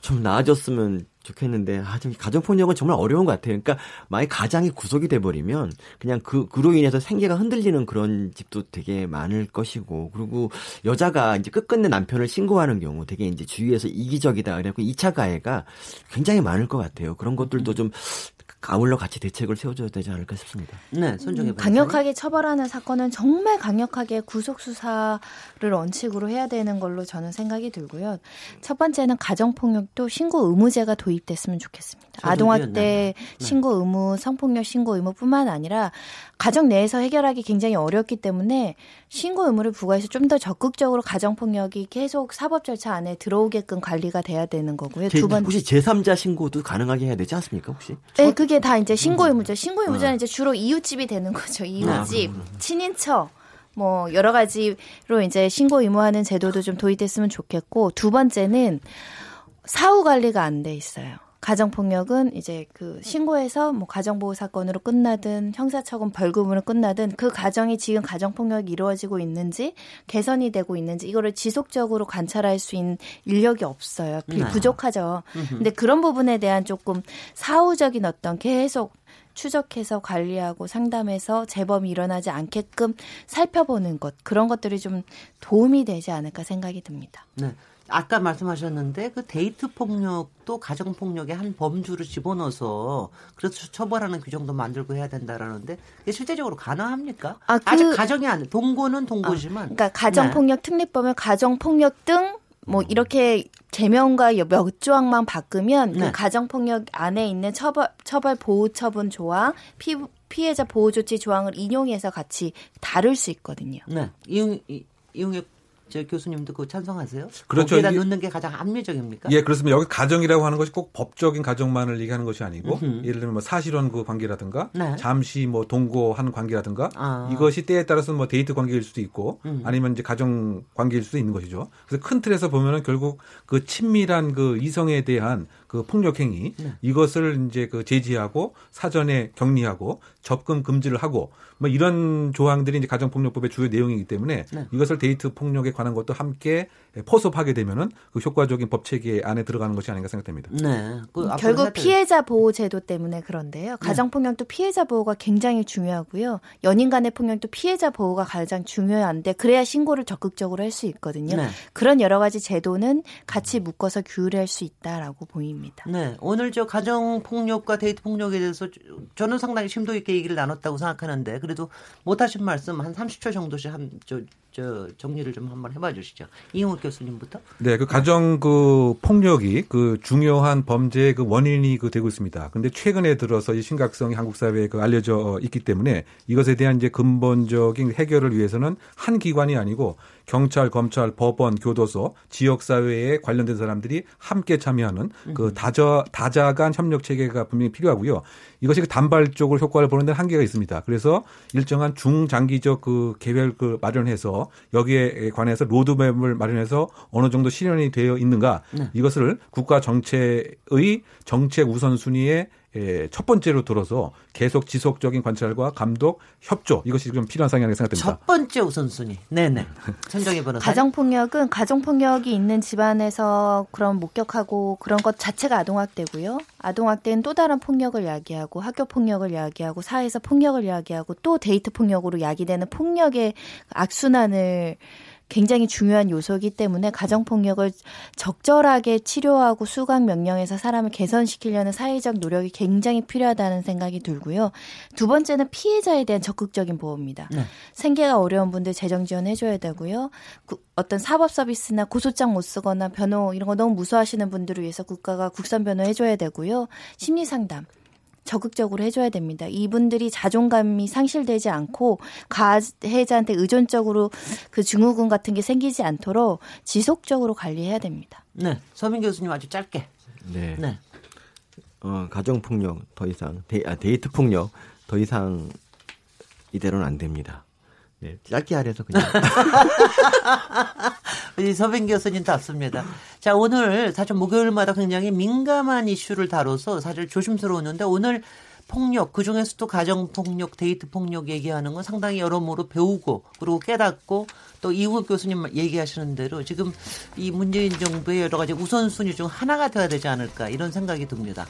좀 나아졌으면 좋겠는데 아, 좀 가정폭력은 정말 어려운 것 같아요. 그러니까 만약 가장이 구속이 돼버리면 그냥 그 그로 인해서 생계가 흔들리는 그런 집도 되게 많을 것이고 그리고 여자가 이제 끝끝내 남편을 신고하는 경우 되게 이제 주위에서 이기적이다 그래갖고 2차 가해가 굉장히 많을 것 같아요. 그런 것들도 좀 아울러 같이 대책을 세워줘야 되지 않을까 싶습니다. 네, 손정혜 음, 강력하게 처벌하는 사건은 정말 강력하게 구속 수사를 원칙으로 해야 되는 걸로 저는 생각이 들고요. 첫 번째는 가정 폭력도 신고 의무제가 도입 됐으면 좋겠습니다. 아동학대 네. 신고 의무, 성폭력 신고 의무뿐만 아니라 가정 내에서 해결하기 굉장히 어렵기 때문에 신고 의무를 부과해서 좀 더 적극적으로 가정 폭력이 계속 사법 절차 안에 들어오게끔 관리가 돼야 되는 거고요. 두 번. 혹시 제3자 신고도 가능하게 해야 되지 않습니까, 혹시? 네, 그게 다 이제 신고 의무죠. 신고 의무자는 네. 이제 주로 이웃집이 되는 거죠. 이웃집, 아, 친인척. 뭐 여러 가지로 이제 신고 의무하는 제도도 좀 도입됐으면 좋겠고 두 번째는 사후 관리가 안 돼 있어요. 가정폭력은 이제 그 신고해서 뭐 가정보호 사건으로 끝나든 형사처분 벌금으로 끝나든 그 가정이 지금 가정폭력이 이루어지고 있는지 개선이 되고 있는지 이거를 지속적으로 관찰할 수 있는 인력이 없어요. 네. 부족하죠. 근데 그런 부분에 대한 조금 사후적인 어떤 계속 추적해서 관리하고 상담해서 재범이 일어나지 않게끔 살펴보는 것 그런 것들이 좀 도움이 되지 않을까 생각이 듭니다. 네. 아까 말씀하셨는데 그 데이트 폭력도 가정 폭력의 한 범주를 집어넣어서 그래서 처벌하는 규정도 만들고 해야 된다라는데 이게 실제적으로 가능합니까? 아, 그, 직 가정이 아니 동거는 동거지만. 아, 그러니까 가정 폭력 네. 특례법은 가정 폭력 등 뭐 이렇게 제명과 몇 조항만 바꾸면 그 네. 그 가정 폭력 안에 있는 처벌 처벌 보호 처분 조항, 피, 피해자 보호 조치 조항을 인용해서 같이 다룰 수 있거든요. 네. 이용 이용혁 저 교수님도 그 찬성하세요? 그렇죠. 거기다 넣는 게 가장 합리적입니까? 예, 그렇습니다. 여기 가정이라고 하는 것이 꼭 법적인 가정만을 얘기하는 것이 아니고 음흠. 예를 들면 뭐 사실혼 그 관계라든가 네. 잠시 뭐 동거한 관계라든가 아. 이것이 때에 따라서 뭐 데이트 관계일 수도 있고 음. 아니면 이제 가정 관계일 수도 있는 것이죠. 그래서 큰 틀에서 보면은 결국 그 친밀한 그 이성에 대한 그 폭력 행위 네. 이것을 이제 그 제지하고 사전에 격리하고 접근 금지를 하고 뭐 이런 조항들이 이제 가정폭력법의 주요 내용이기 때문에 네. 이것을 데이트 폭력에 관한 것도 함께 포섭하게 되면은 그 효과적인 법 체계 안에 들어가는 것이 아닌가 생각됩니다. 네. 그 결국 피해자 보호 제도 때문에 그런데요. 네. 가정 폭력도 피해자 보호가 굉장히 중요하고요. 연인 간의 폭력도 피해자 보호가 가장 중요한데 그래야 신고를 적극적으로 할 수 있거든요. 네. 그런 여러 가지 제도는 같이 묶어서 규율할 수 있다라고 보입니다. 네. 오늘 저 가정 폭력과 데이트 폭력에 대해서 저는 상당히 심도 있게 얘기를 나눴다고 생각하는데 그래도 못 하신 말씀 한 30초 정도씩 한저 저 정리를 좀 한번 해봐 주시죠. 이용욱 교수님부터. 네, 그 가정 그 폭력이 그 중요한 범죄의 그 원인이 그 되고 있습니다. 그런데 최근에 들어서 이 심각성이 한국 사회에 그 알려져 있기 때문에 이것에 대한 이제 근본적인 해결을 위해서는 한 기관이 아니고 경찰, 검찰, 법원, 교도소, 지역 사회에 관련된 사람들이 함께 참여하는 그 음. 다자 다자간 협력 체계가 분명히 필요하고요. 이것이 그 단발적으로 효과를 보는 데는 한계가 있습니다. 그래서 일정한 중장기적 그 계획을 그 마련해서 여기에 관해서 로드맵을 마련해서 어느 정도 실현이 되어 있는가 네. 이것을 국가 정책의 정책 우선순위에 예, 첫 번째로 들어서 계속 지속적인 관찰과 감독, 협조 이것이 좀 필요한 상황이라고 생각됩니다. 첫 번째 우선순위. 네네. 천정희 변호사. 가정폭력은 가정폭력이 있는 집안에서 그런 목격하고 그런 것 자체가 아동학대고요. 아동학대는 또 다른 폭력을 야기하고 학교 폭력을 야기하고 사회에서 폭력을 야기하고 또 데이트 폭력으로 야기되는 폭력의 악순환을 굉장히 중요한 요소이기 때문에 가정폭력을 적절하게 치료하고 수강 명령해서 사람을 개선시키려는 사회적 노력이 굉장히 필요하다는 생각이 들고요. 두 번째는 피해자에 대한 적극적인 보호입니다. 네. 생계가 어려운 분들 재정 지원해줘야 되고요. 어떤 사법 서비스나 고소장 못 쓰거나 변호 이런 거 너무 무서워하시는 분들을 위해서 국가가 국선 변호 해줘야 되고요. 심리 상담. 적극적으로 해줘야 됩니다. 이분들이 자존감이 상실되지 않고 가해자한테 의존적으로 그 증후군 같은 게 생기지 않도록 지속적으로 관리해야 됩니다. 네, 서민 교수님 아주 짧게. 네. 네. 어, 가정 폭력 더 이상 데, 아, 데이트 폭력 더 이상 이대로는 안 됩니다. 네, 짧게 하래서 그냥. 우리 서빈 교수님 답습니다. 자, 오늘 사실 목요일마다 굉장히 민감한 이슈를 다뤄서 사실 조심스러웠는데 오늘 폭력, 그 중에서도 가정 폭력, 데이트 폭력 얘기하는 건 상당히 여러모로 배우고 그리고 깨닫고 또 이국 교수님 얘기하시는 대로 지금 이 문재인 정부의 여러 가지 우선순위 중 하나가 되어야 되지 않을까 이런 생각이 듭니다.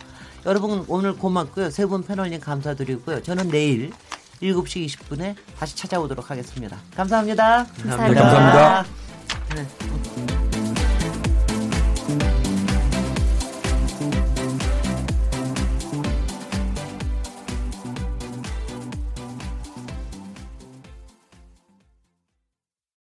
여러분 오늘 고맙고요. 세 분 패널님 감사드리고요. 저는 내일 7시 20분에 다시 찾아오도록 하겠습니다. 감사합니다. 감사합니다. 감사합니다. 네.